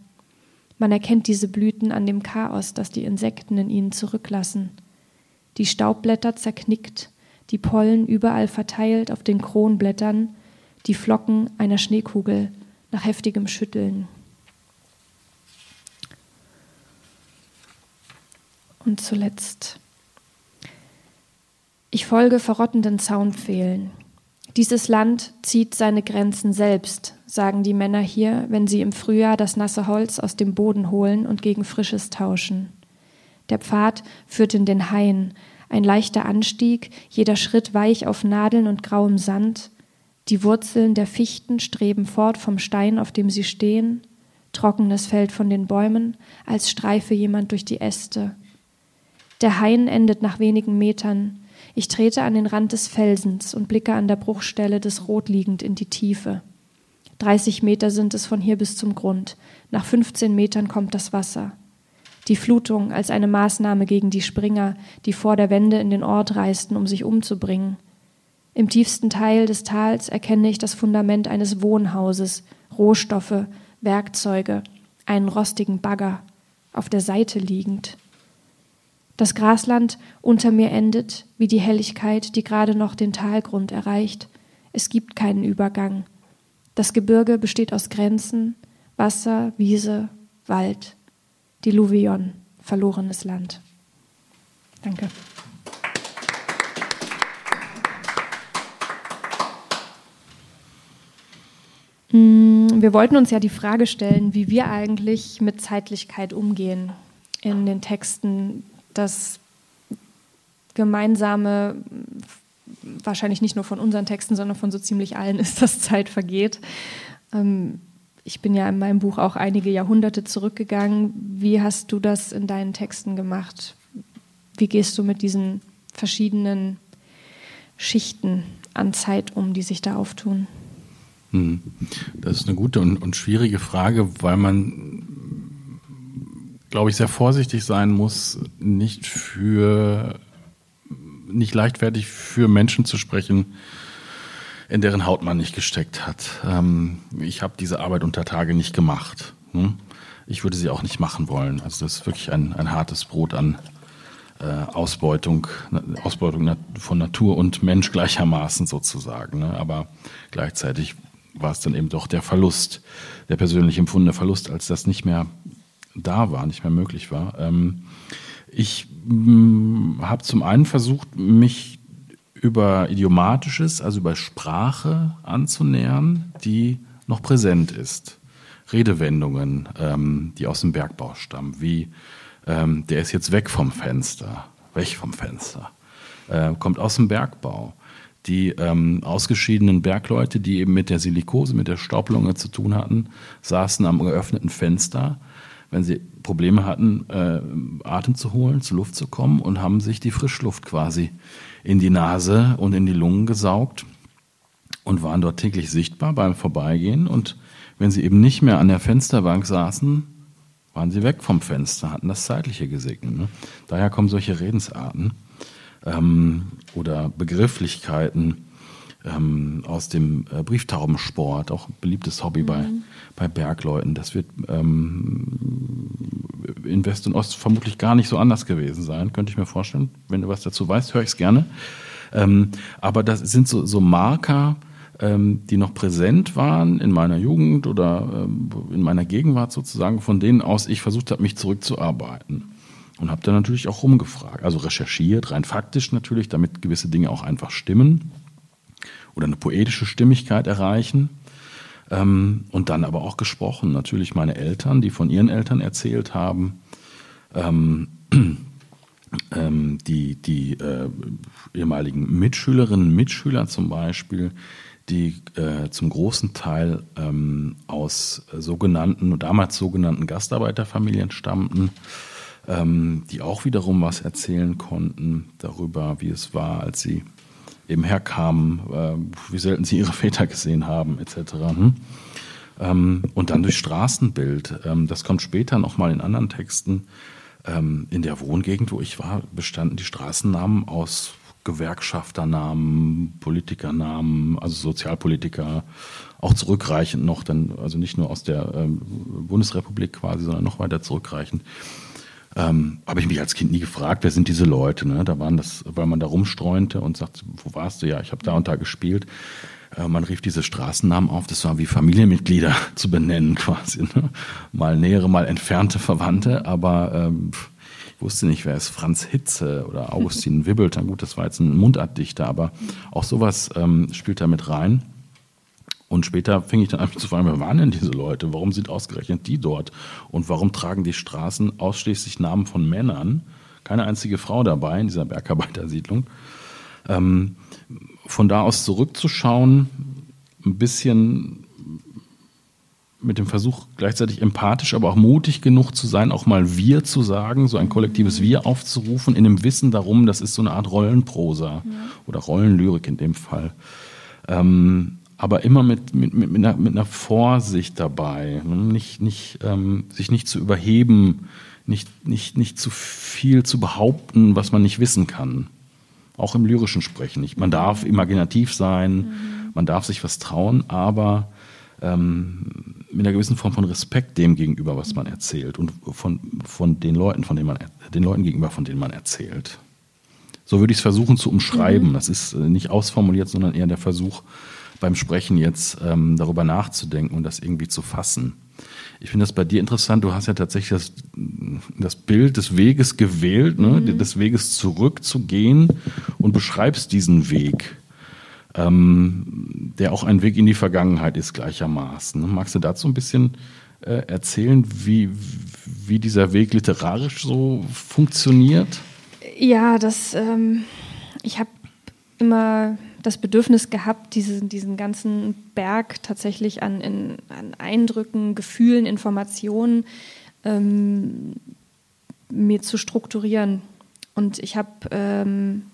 Man erkennt diese Blüten an dem Chaos, das die Insekten in ihnen zurücklassen. Die Staubblätter zerknickt, die Pollen überall verteilt auf den Kronblättern, die Flocken einer Schneekugel nach heftigem Schütteln. Und zuletzt. Ich folge verrottenden Zaunpfählen. Dieses Land zieht seine Grenzen selbst, sagen die Männer hier, wenn sie im Frühjahr das nasse Holz aus dem Boden holen und gegen frisches tauschen. Der Pfad führt in den Hain, ein leichter Anstieg, jeder Schritt weich auf Nadeln und grauem Sand. Die Wurzeln der Fichten streben fort vom Stein, auf dem sie stehen. Trockenes fällt von den Bäumen, als streife jemand durch die Äste. Der Hain endet nach wenigen Metern. Ich trete an den Rand des Felsens und blicke an der Bruchstelle des Rot liegend in die Tiefe. 30 Meter sind es von hier bis zum Grund. Nach 15 Metern kommt das Wasser die Flutung als eine Maßnahme gegen die Springer, die vor der Wende in den Ort reisten, um sich umzubringen. Im tiefsten Teil des Tals erkenne ich das Fundament eines Wohnhauses, Rohstoffe, Werkzeuge, einen rostigen Bagger, auf der Seite liegend. Das Grasland unter mir endet, wie die Helligkeit, die gerade noch den Talgrund erreicht. Es gibt keinen Übergang. Das Gebirge besteht aus Grenzen, Wasser, Wiese, Wald. Diluvion, verlorenes Land. Danke. Mm, wir wollten uns ja die Frage stellen, wie wir eigentlich mit Zeitlichkeit umgehen in den Texten. Das gemeinsame, wahrscheinlich nicht nur von unseren Texten, sondern von so ziemlich allen <laughs> ist, dass Zeit vergeht. Ähm, ich bin ja in meinem Buch auch einige Jahrhunderte zurückgegangen. Wie hast du das in deinen Texten gemacht? Wie gehst du mit diesen verschiedenen Schichten an Zeit um, die sich da auftun? Hm. Das ist eine gute und, und schwierige Frage, weil man, glaube ich, sehr vorsichtig sein muss, nicht für nicht leichtfertig für Menschen zu sprechen, in deren Haut man nicht gesteckt hat. Ähm, ich habe diese Arbeit unter Tage nicht gemacht. Hm? Ich würde sie auch nicht machen wollen. Also das ist wirklich ein, ein hartes Brot an äh, Ausbeutung, Ausbeutung von Natur und Mensch gleichermaßen sozusagen. Ne? Aber gleichzeitig war es dann eben doch der Verlust, der persönlich empfundene Verlust, als das nicht mehr da war, nicht mehr möglich war. Ähm, ich mm, habe zum einen versucht, mich über Idiomatisches, also über Sprache anzunähern, die noch präsent ist. Redewendungen, ähm, die aus dem Bergbau stammen, wie ähm, der ist jetzt weg vom Fenster, weg vom Fenster, äh, kommt aus dem Bergbau. Die ähm, ausgeschiedenen Bergleute, die eben mit der Silikose, mit der Staublunge zu tun hatten, saßen am geöffneten Fenster, wenn sie Probleme hatten, äh, Atem zu holen, zur Luft zu kommen und haben sich die Frischluft quasi in die Nase und in die Lungen gesaugt und waren dort täglich sichtbar beim Vorbeigehen. Und wenn sie eben nicht mehr an der Fensterbank saßen, waren sie weg vom Fenster, hatten das Zeitliche gesegnet. Ne? Daher kommen solche Redensarten ähm, oder Begrifflichkeiten, ähm, aus dem äh, Brieftaubensport, auch ein beliebtes Hobby mhm. bei, bei Bergleuten. Das wird ähm, in West und Ost vermutlich gar nicht so anders gewesen sein, könnte ich mir vorstellen. Wenn du was dazu weißt, höre ich es gerne. Ähm, aber das sind so, so Marker, ähm, die noch präsent waren in meiner Jugend oder ähm, in meiner Gegenwart sozusagen, von denen aus ich versucht habe, mich zurückzuarbeiten. Und habe dann natürlich auch rumgefragt, also recherchiert, rein faktisch natürlich, damit gewisse Dinge auch einfach stimmen oder eine poetische Stimmigkeit erreichen. Ähm, und dann aber auch gesprochen. Natürlich meine Eltern, die von ihren Eltern erzählt haben. Ähm, <clears throat> ähm, die die äh, ehemaligen Mitschülerinnen Mitschüler zum Beispiel, die äh, zum großen Teil aus sogenannten, damals sogenannten Gastarbeiterfamilien stammten, die auch wiederum was erzählen konnten darüber, wie es war, als sie eben herkamen, äh, wie selten sie ihre Väter gesehen haben, etc. Hm? Ähm, und dann durch Straßenbild. Ähm, das kommt später nochmal in anderen Texten. Ähm, in der Wohngegend, wo ich war, bestanden die Straßennamen aus Gewerkschafternamen, Politikernamen, also Sozialpolitiker, auch zurückreichend noch, dann, also nicht nur aus der ähm, Bundesrepublik quasi, sondern noch weiter zurückreichend. Ähm, habe ich mich als Kind nie gefragt, wer sind diese Leute? Ne? Da waren das, weil man da rumstreunte und sagt, wo warst du? Ja, ich habe da und da gespielt. Äh, man rief diese Straßennamen auf, das war wie Familienmitglieder <laughs> zu benennen quasi. Ne? Mal nähere, mal entfernte Verwandte, aber ähm, ich wusste nicht, wer ist Franz Hitze oder <laughs> Augustin Wibbelter. Gut, das war jetzt ein Mundartdichter, aber auch sowas ähm, spielt da mit rein. Und später fing ich dann an zu fragen, wer waren denn diese Leute? Warum sind ausgerechnet die dort? Und warum tragen die Straßen ausschließlich Namen von Männern? Keine einzige Frau dabei in dieser Bergarbeitersiedlung. Ähm, von da aus zurückzuschauen, ein bisschen mit dem Versuch gleichzeitig empathisch, aber auch mutig genug zu sein, auch mal wir zu sagen, so ein kollektives Wir aufzurufen, in dem Wissen darum, das ist so eine Art Rollenprosa ja. oder Rollenlyrik in dem Fall. Ähm, aber immer mit, mit, mit, mit, einer, mit einer Vorsicht dabei, nicht, nicht, ähm, sich nicht zu überheben, nicht, nicht, nicht zu viel zu behaupten, was man nicht wissen kann. Auch im lyrischen Sprechen. Nicht. Man darf imaginativ sein, mhm. man darf sich was trauen, aber ähm, mit einer gewissen Form von Respekt dem gegenüber, was man erzählt und von, von den Leuten, von denen man den Leuten gegenüber, von denen man erzählt. So würde ich es versuchen zu umschreiben. Mhm. Das ist äh, nicht ausformuliert, sondern eher der Versuch, beim Sprechen jetzt ähm, darüber nachzudenken und das irgendwie zu fassen. Ich finde das bei dir interessant. Du hast ja tatsächlich das, das Bild des Weges gewählt, ne? Mhm. des Weges zurückzugehen und beschreibst diesen Weg, ähm, der auch ein Weg in die Vergangenheit ist gleichermaßen. Ne? Magst du dazu ein bisschen äh, erzählen, wie, wie dieser Weg literarisch so funktioniert? Ja, das, ähm, ich habe immer das Bedürfnis gehabt, diesen, diesen ganzen Berg tatsächlich an, in, an Eindrücken, Gefühlen, Informationen ähm, mir zu strukturieren. Und ich habe, ähm,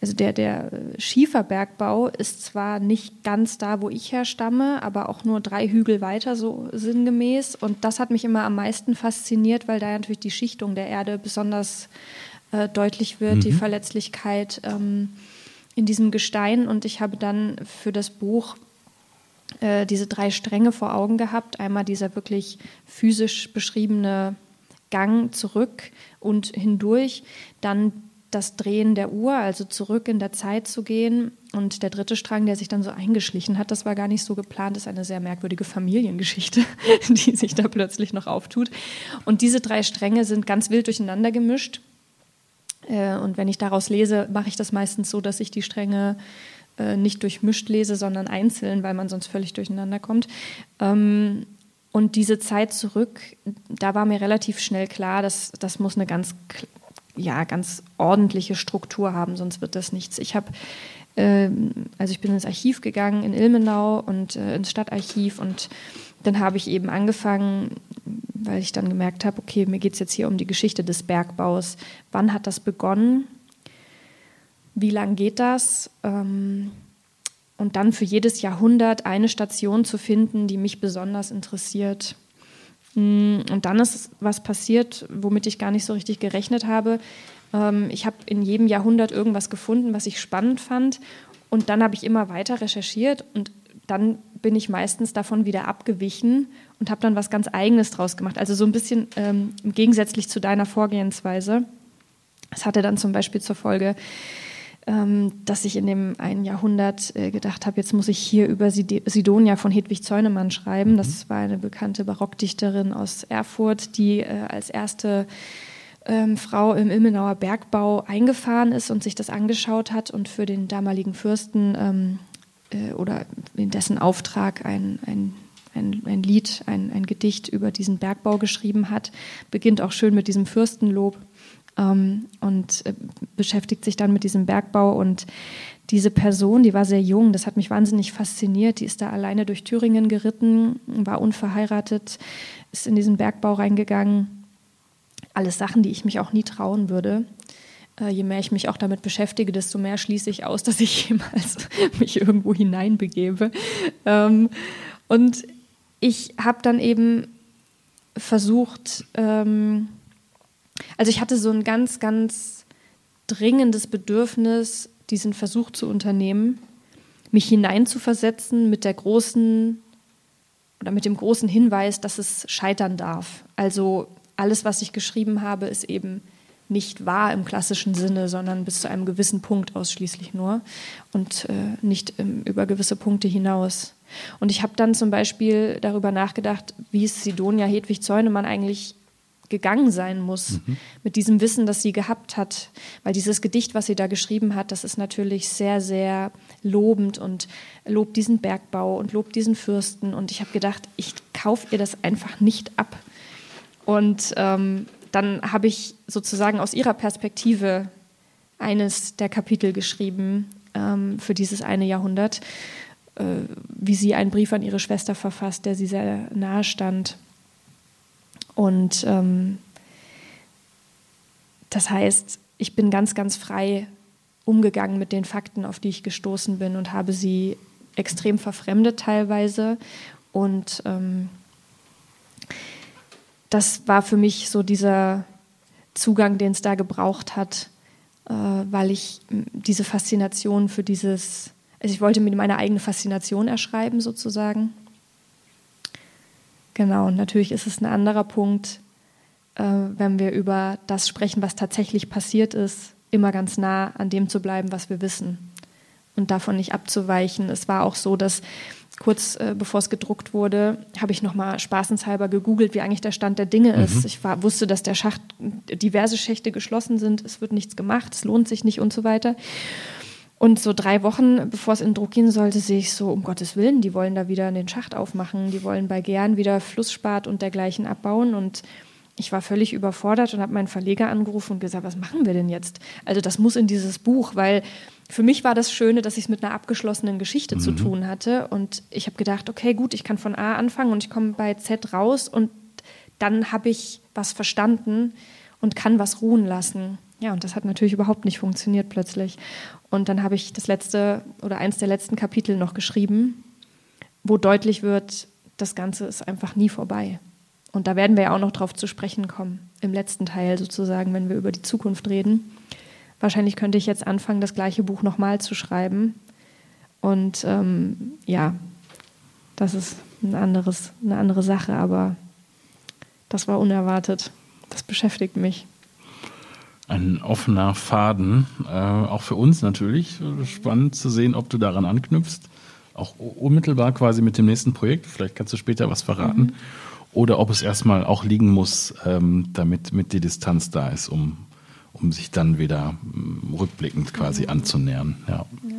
also der, der Schieferbergbau ist zwar nicht ganz da, wo ich herstamme, aber auch nur drei Hügel weiter, so sinngemäß. Und das hat mich immer am meisten fasziniert, weil da natürlich die Schichtung der Erde besonders äh, deutlich wird, mhm. die Verletzlichkeit. Ähm, in diesem Gestein und ich habe dann für das Buch äh, diese drei Stränge vor Augen gehabt. Einmal dieser wirklich physisch beschriebene Gang zurück und hindurch, dann das Drehen der Uhr, also zurück in der Zeit zu gehen. Und der dritte Strang, der sich dann so eingeschlichen hat, das war gar nicht so geplant, ist eine sehr merkwürdige Familiengeschichte, <laughs> die sich da plötzlich noch auftut. Und diese drei Stränge sind ganz wild durcheinander gemischt. Äh, und wenn ich daraus lese, mache ich das meistens so, dass ich die Stränge äh, nicht durchmischt lese, sondern einzeln, weil man sonst völlig durcheinander kommt. Ähm, und diese Zeit zurück, da war mir relativ schnell klar, dass das muss eine ganz, ja, ganz ordentliche Struktur haben, sonst wird das nichts. Ich habe ähm, also ich bin ins Archiv gegangen in Ilmenau und äh, ins Stadtarchiv und dann habe ich eben angefangen, weil ich dann gemerkt habe, okay, mir geht es jetzt hier um die Geschichte des Bergbaus. Wann hat das begonnen? Wie lang geht das? Ähm, und dann für jedes Jahrhundert eine Station zu finden, die mich besonders interessiert. Mm, und dann ist was passiert, womit ich gar nicht so richtig gerechnet habe. Ähm, ich habe in jedem Jahrhundert irgendwas gefunden, was ich spannend fand. Und dann habe ich immer weiter recherchiert und dann bin ich meistens davon wieder abgewichen und habe dann was ganz Eigenes draus gemacht. Also so ein bisschen ähm, gegensätzlich zu deiner Vorgehensweise. Es hatte dann zum Beispiel zur Folge, ähm, dass ich in dem einen Jahrhundert äh, gedacht habe, jetzt muss ich hier über Sidonia von Hedwig Zeunemann schreiben. Mhm. Das war eine bekannte Barockdichterin aus Erfurt, die äh, als erste ähm, Frau im Ilmenauer Bergbau eingefahren ist und sich das angeschaut hat und für den damaligen Fürsten ähm, äh, oder in dessen Auftrag ein, ein ein, ein, Lied, ein, ein, Gedicht über diesen Bergbau geschrieben hat, beginnt auch schön mit diesem Fürstenlob ähm, und äh, beschäftigt sich dann mit diesem Bergbau. Und diese Person, die war sehr jung, das hat mich wahnsinnig fasziniert. Die ist da alleine durch Thüringen geritten, war unverheiratet, ist in diesen Bergbau reingegangen. Alles Sachen, die ich mich auch nie trauen würde. Äh, je mehr ich mich auch damit beschäftige, desto mehr schließe ich aus, <laughs> dass ich jemals mich irgendwo hineinbegebe. Ähm, und ich habe dann eben versucht, ähm, also ich hatte so ein ganz, ganz dringendes Bedürfnis, diesen Versuch zu unternehmen, mich hineinzuversetzen mit der großen oder mit dem großen Hinweis, dass es scheitern darf. Also alles, was ich geschrieben habe, ist eben nicht wahr im klassischen Sinne, sondern bis zu einem gewissen Punkt ausschließlich nur und äh, nicht ähm, über gewisse Punkte hinaus. Und ich habe dann zum Beispiel darüber nachgedacht, wie es Sidonia Hedwig Zeunemann eigentlich gegangen sein muss mhm. mit diesem Wissen, das sie gehabt hat. Weil dieses Gedicht, was sie da geschrieben hat, das ist natürlich sehr, sehr lobend und lobt diesen Bergbau und lobt diesen Fürsten. Und ich habe gedacht, ich kaufe ihr das einfach nicht ab. Und ähm, dann habe ich sozusagen aus ihrer Perspektive eines der Kapitel geschrieben ähm, für dieses eine Jahrhundert, äh, wie sie einen Brief an ihre Schwester verfasst, der sie sehr nahe stand. Und ähm, das heißt, ich bin ganz, ganz frei umgegangen mit den Fakten, auf die ich gestoßen bin und habe sie extrem verfremdet teilweise. Und ähm, das war für mich so dieser Zugang, den es da gebraucht hat, äh, weil ich diese Faszination für dieses, also ich wollte mir meine eigene Faszination erschreiben sozusagen Genau, und natürlich ist es ein anderer Punkt, äh, wenn wir über das sprechen, was tatsächlich passiert ist, immer ganz nah an dem zu bleiben, was wir wissen und davon nicht abzuweichen. Es war auch so, dass kurz äh, bevor es gedruckt wurde, habe ich nochmal spaßenshalber gegoogelt, wie eigentlich der Stand der Dinge ist. Mhm. Ich war, wusste, dass der Schacht, diverse Schächte geschlossen sind, es wird nichts gemacht, es lohnt sich nicht und so weiter. Und so drei Wochen, bevor es in Druck gehen sollte, sehe ich so, um Gottes Willen, die wollen da wieder den Schacht aufmachen, die wollen bei Gern wieder Flussspat und dergleichen abbauen. Und ich war völlig überfordert und habe meinen Verleger angerufen und gesagt, was machen wir denn jetzt? Also das muss in dieses Buch, weil für mich war das Schöne, dass ich es mit einer abgeschlossenen Geschichte mhm. zu tun hatte. Und ich habe gedacht, okay, gut, ich kann von A anfangen und ich komme bei Z raus und dann habe ich was verstanden und kann was ruhen lassen. Ja, und das hat natürlich überhaupt nicht funktioniert plötzlich. Und dann habe ich das letzte oder eins der letzten Kapitel noch geschrieben, wo deutlich wird, das Ganze ist einfach nie vorbei. Und da werden wir ja auch noch drauf zu sprechen kommen, im letzten Teil sozusagen, wenn wir über die Zukunft reden. Wahrscheinlich könnte ich jetzt anfangen, das gleiche Buch nochmal zu schreiben. Und ähm, ja, das ist ein anderes, eine andere Sache, aber das war unerwartet. Das beschäftigt mich ein offener Faden, äh, auch für uns natürlich. Spannend zu sehen, ob du daran anknüpfst. Auch unmittelbar quasi mit dem nächsten Projekt. Vielleicht kannst du später was verraten. Mhm. Oder ob es erstmal auch liegen muss, ähm, damit mit die Distanz da ist, um, um sich dann wieder ähm, rückblickend quasi mhm. anzunähern. Ja. ja.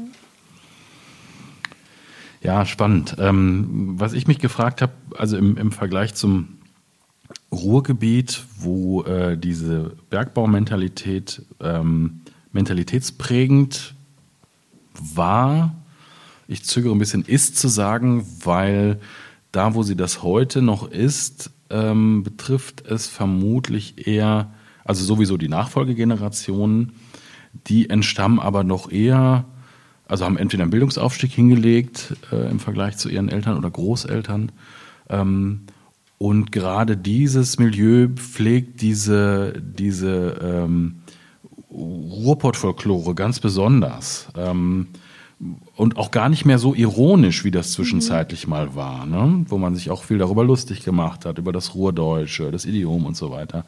Ja, spannend. Ähm, was ich mich gefragt habe, also im, im Vergleich zum Ruhrgebiet, wo äh, diese Bergbaumentalität ähm, mentalitätsprägend war. Ich zögere ein bisschen, ist zu sagen, weil da, wo sie das heute noch ist, ähm, betrifft es vermutlich eher, also sowieso die Nachfolgegenerationen, die entstammen aber noch eher, also haben entweder einen Bildungsaufstieg hingelegt äh, im Vergleich zu ihren Eltern oder Großeltern ähm, und gerade dieses Milieu pflegt diese, diese ähm, Ruhrpott-Folklore ganz besonders. Ähm, und auch gar nicht mehr so ironisch, wie das zwischenzeitlich mhm. mal war, ne? wo man sich auch viel darüber lustig gemacht hat, über das Ruhrdeutsche, das Idiom und so weiter.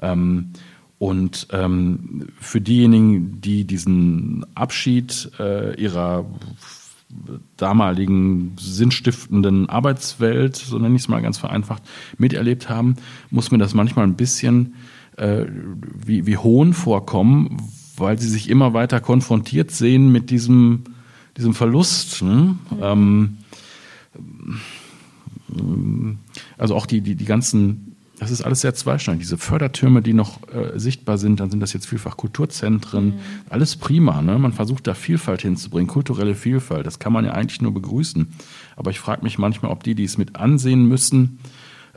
Ähm, und ähm, für diejenigen, die diesen Abschied äh, ihrer damaligen sinnstiftenden Arbeitswelt, so nenne ich es mal ganz vereinfacht, miterlebt haben, muss mir das manchmal ein bisschen äh, wie, wie Hohn vorkommen, weil sie sich immer weiter konfrontiert sehen mit diesem, diesem Verlust. Ne? Mhm. Ähm, also auch die, die, die ganzen das ist alles sehr zweischneidig. Diese Fördertürme, die noch äh, sichtbar sind, dann sind das jetzt vielfach Kulturzentren. Mhm. Alles prima. Ne? Man versucht da Vielfalt hinzubringen, kulturelle Vielfalt. Das kann man ja eigentlich nur begrüßen. Aber ich frage mich manchmal, ob die, die es mit ansehen müssen,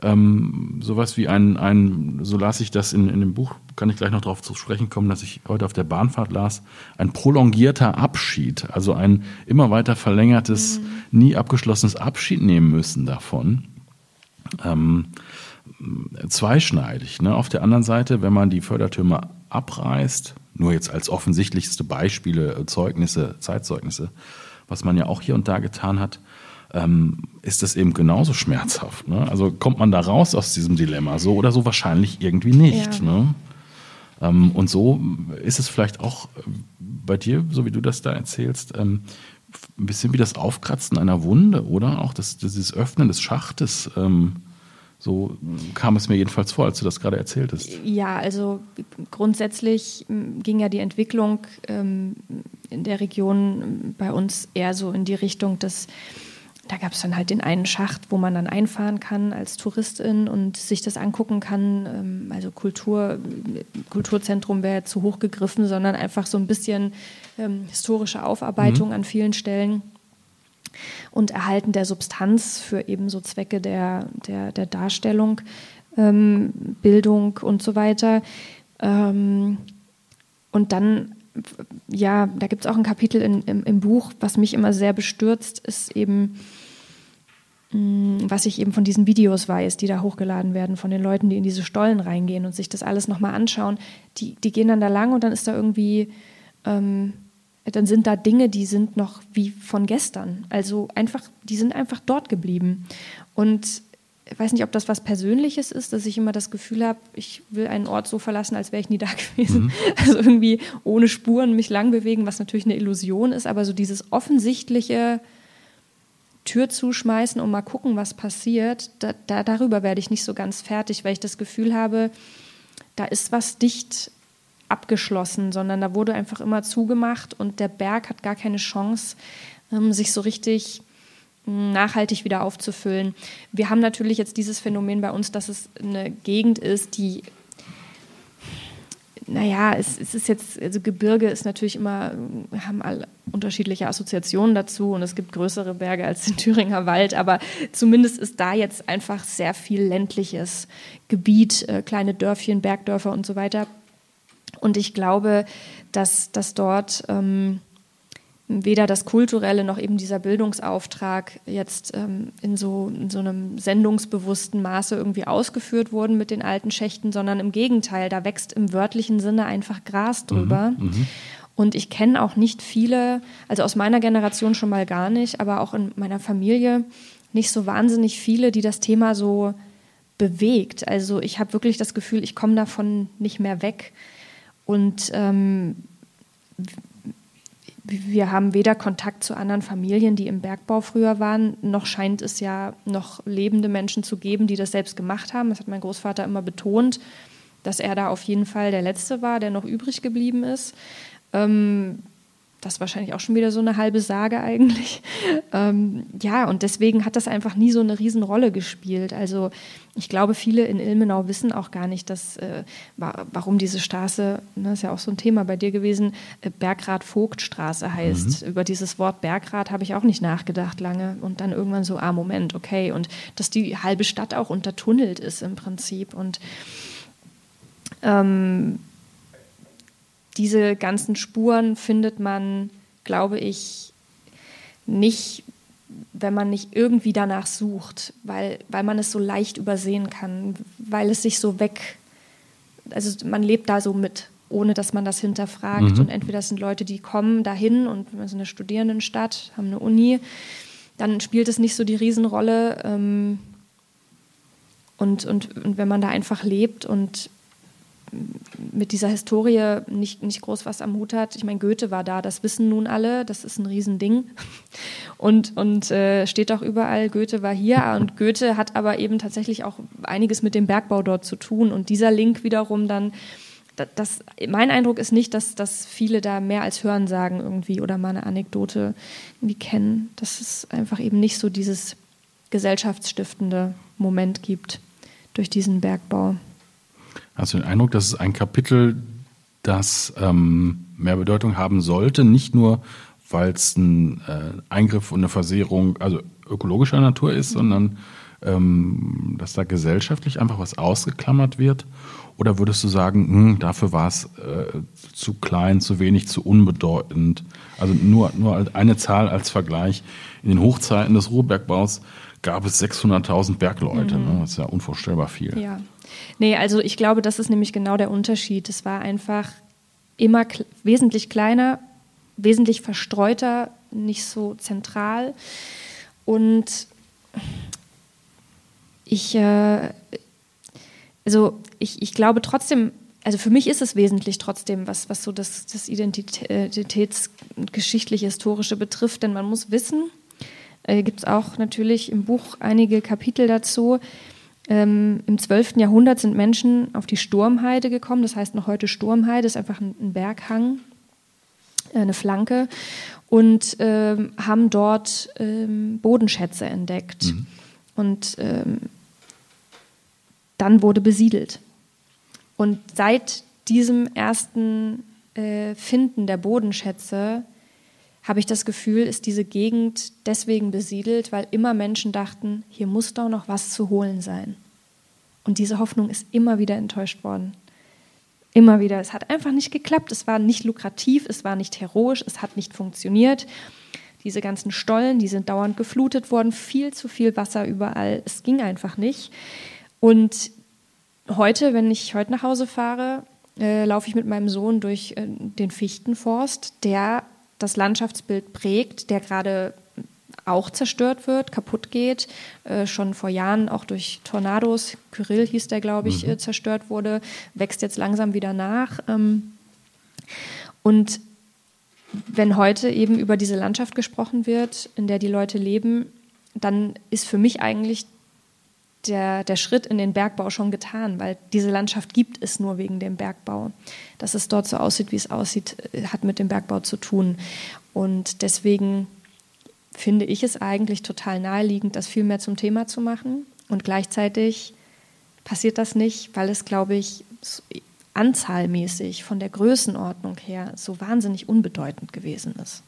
ähm, sowas wie ein, ein, so las ich das in, in dem Buch, kann ich gleich noch darauf zu sprechen kommen, dass ich heute auf der Bahnfahrt las, ein prolongierter Abschied, also ein immer weiter verlängertes, mhm. nie abgeschlossenes Abschied nehmen müssen davon. Ähm, zweischneidig. Ne? Auf der anderen Seite, wenn man die Fördertürme abreißt, nur jetzt als offensichtlichste Beispiele, äh, Zeugnisse, Zeitzeugnisse, was man ja auch hier und da getan hat, ähm, ist das eben genauso schmerzhaft. Ne? Also kommt man da raus aus diesem Dilemma, so oder so wahrscheinlich irgendwie nicht. Ja. Ne? Ähm, und so ist es vielleicht auch äh, bei dir, so wie du das da erzählst, ähm, ein bisschen wie das Aufkratzen einer Wunde, oder? Auch das, dieses Öffnen des Schachtes. Ähm, so kam es mir jedenfalls vor, als du das gerade erzähltest. Ja, also grundsätzlich ging ja die Entwicklung ähm, in der Region bei uns eher so in die Richtung, dass da gab es dann halt den einen Schacht, wo man dann einfahren kann als Touristin und sich das angucken kann. Ähm, also Kultur, Kulturzentrum wäre zu hoch gegriffen, sondern einfach so ein bisschen ähm, historische Aufarbeitung mhm. an vielen Stellen und Erhalten der Substanz für eben so Zwecke der, der, der Darstellung, ähm, Bildung und so weiter. Ähm, und dann, ja, da gibt es auch ein Kapitel in, im, im, Buch, was mich immer sehr bestürzt, ist eben, mh, mm, was ich eben von diesen Videos weiß, die da hochgeladen werden, von den Leuten, die in diese Stollen reingehen und sich das alles nochmal anschauen. Die, die gehen dann da lang und dann ist da irgendwie. Ähm, dann sind da Dinge, die sind noch wie von gestern. Also einfach, die sind einfach dort geblieben. Und ich weiß nicht, ob das was Persönliches ist, dass ich immer das Gefühl habe, ich will einen Ort so verlassen, als wäre ich nie da <laughs> gewesen. Mhm. Also irgendwie ohne Spuren mich lang bewegen, was natürlich eine Illusion ist, aber so dieses offensichtliche Tür zuschmeißen und mal gucken, was passiert, da, da, darüber werde ich nicht so ganz fertig, weil ich das Gefühl habe, da ist was dicht abgeschlossen, sondern da wurde einfach immer zugemacht und der Berg hat gar keine Chance, ähm, sich so richtig nachhaltig wieder aufzufüllen. Wir haben natürlich jetzt dieses Phänomen bei uns, dass es eine Gegend ist, die naja, es, es ist jetzt, also Gebirge ist natürlich immer, haben alle unterschiedliche Assoziationen dazu und es gibt größere Berge als den Thüringer Wald, aber zumindest ist da jetzt einfach sehr viel ländliches Gebiet, äh, kleine Dörfchen, Bergdörfer und so weiter. Und ich glaube, dass, dass dort ähm, weder das Kulturelle noch eben dieser Bildungsauftrag jetzt ähm, in, so, in so einem sendungsbewussten Maße irgendwie ausgeführt wurden mit den alten Schächten, sondern im Gegenteil, da wächst im wörtlichen Sinne einfach Gras mhm, drüber. Mhm, und ich kenne auch nicht viele, also aus meiner Generation schon mal gar nicht, aber auch in meiner Familie nicht so wahnsinnig viele, die das Thema so bewegt. Also ich habe wirklich das Gefühl, ich komme davon nicht mehr weg. Und ähm, wir haben weder Kontakt zu anderen Familien, die im Bergbau früher waren, noch scheint es ja noch lebende Menschen zu geben, die das selbst gemacht haben. Das hat mein Großvater immer betont, dass er da auf jeden Fall der Letzte war, der noch übrig geblieben ist. Ähm, das ist wahrscheinlich auch schon wieder so eine halbe Sage eigentlich. <laughs> Ähm, ja, und deswegen hat das einfach nie so eine Riesenrolle gespielt. Also ich glaube, viele in Ilmenau wissen auch gar nicht, dass, äh, warum diese Straße, ne, ist ja auch so ein Thema bei dir gewesen, äh, Bergrad-Vogtstraße heißt. Mhm. Über dieses Wort Bergrad habe ich auch nicht nachgedacht lange. Und dann irgendwann so, ah, Moment, okay. Und dass die halbe Stadt auch untertunnelt ist im Prinzip. Und ähm, diese ganzen Spuren findet man, glaube ich, nicht, wenn man nicht irgendwie danach sucht, weil, weil man es so leicht übersehen kann, weil es sich so weg, also man lebt da so mit. ohne dass man das hinterfragt. Mhm. Und entweder das sind Leute, die kommen dahin und wir sind eine Studierendenstadt, haben eine Uni, dann spielt es nicht so die Riesenrolle. Ähm, und, und, und wenn man da einfach lebt und mit dieser Historie nicht, nicht groß was am Hut hat. Ich meine, Goethe war da, das wissen nun alle, das ist ein Riesending. <laughs> Und, und äh, steht auch überall, Goethe war hier und Goethe hat aber eben tatsächlich auch einiges mit dem Bergbau dort zu tun. Und dieser Link wiederum dann, das, mein Eindruck ist nicht, dass, dass viele da mehr als Hören sagen irgendwie oder mal eine Anekdote irgendwie kennen. Dass es einfach eben nicht so dieses gesellschaftsstiftende Moment gibt durch diesen Bergbau. Hast du den Eindruck, dass es ein Kapitel, das ähm, mehr Bedeutung haben sollte, nicht nur, weil es ein äh, Eingriff und eine Versehrung, also ökologischer Natur ist, mhm. sondern ähm, dass da gesellschaftlich einfach was ausgeklammert wird? Oder würdest du sagen, mh, hm, dafür war es äh, zu klein, zu wenig, zu unbedeutend? Also nur, nur eine Zahl als Vergleich. In den Hochzeiten des Ruhrbergbaus gab es 600.000 Bergleute. Mhm. Ne? Das ist ja unvorstellbar viel. Ja. Nee, also ich glaube, das ist nämlich genau der Unterschied. Es war einfach immer kl wesentlich kleiner, wesentlich verstreuter, nicht so zentral. Und ich, äh, also ich, ich glaube trotzdem, also für mich ist es wesentlich trotzdem, was, was so das, das identitätsgeschichtliche, historische betrifft, denn man muss wissen, äh, gibt es auch natürlich im Buch einige Kapitel dazu, ähm, Im 12. Jahrhundert sind Menschen auf die Sturmheide gekommen, das heißt noch heute Sturmheide, ist einfach ein, ein Berghang, äh, eine Flanke, und ähm, haben dort ähm, Bodenschätze entdeckt. Mhm. Und ähm, dann wurde besiedelt. Und seit diesem ersten äh, Finden der Bodenschätze habe ich das Gefühl, ist diese Gegend deswegen besiedelt, weil immer Menschen dachten, hier muss doch noch was zu holen sein. Und diese Hoffnung ist immer wieder enttäuscht worden. Immer wieder. Es hat einfach nicht geklappt. Es war nicht lukrativ, es war nicht heroisch, es hat nicht funktioniert. Diese ganzen Stollen, die sind dauernd geflutet worden, viel zu viel Wasser überall. Es ging einfach nicht. Und heute, wenn ich heute nach Hause fahre, äh, laufe ich mit meinem Sohn durch äh, den Fichtenforst, der das Landschaftsbild prägt, der gerade auch zerstört wird, kaputt geht, äh, schon vor Jahren auch durch Tornados, Kyrill hieß der, glaube ich, mhm. äh, zerstört wurde, wächst jetzt langsam wieder nach. Ähm, und wenn heute eben über diese Landschaft gesprochen wird, in der die Leute leben, dann ist für mich eigentlich der, der Schritt in den Bergbau schon getan, weil diese Landschaft gibt es nur wegen dem Bergbau. Dass es dort so aussieht, wie es aussieht, äh, hat mit dem Bergbau zu tun. Und deswegen finde ich es eigentlich total naheliegend, das viel mehr zum Thema zu machen. Und gleichzeitig passiert das nicht, weil es, glaube ich, anzahlmäßig von der Größenordnung her so wahnsinnig unbedeutend gewesen ist.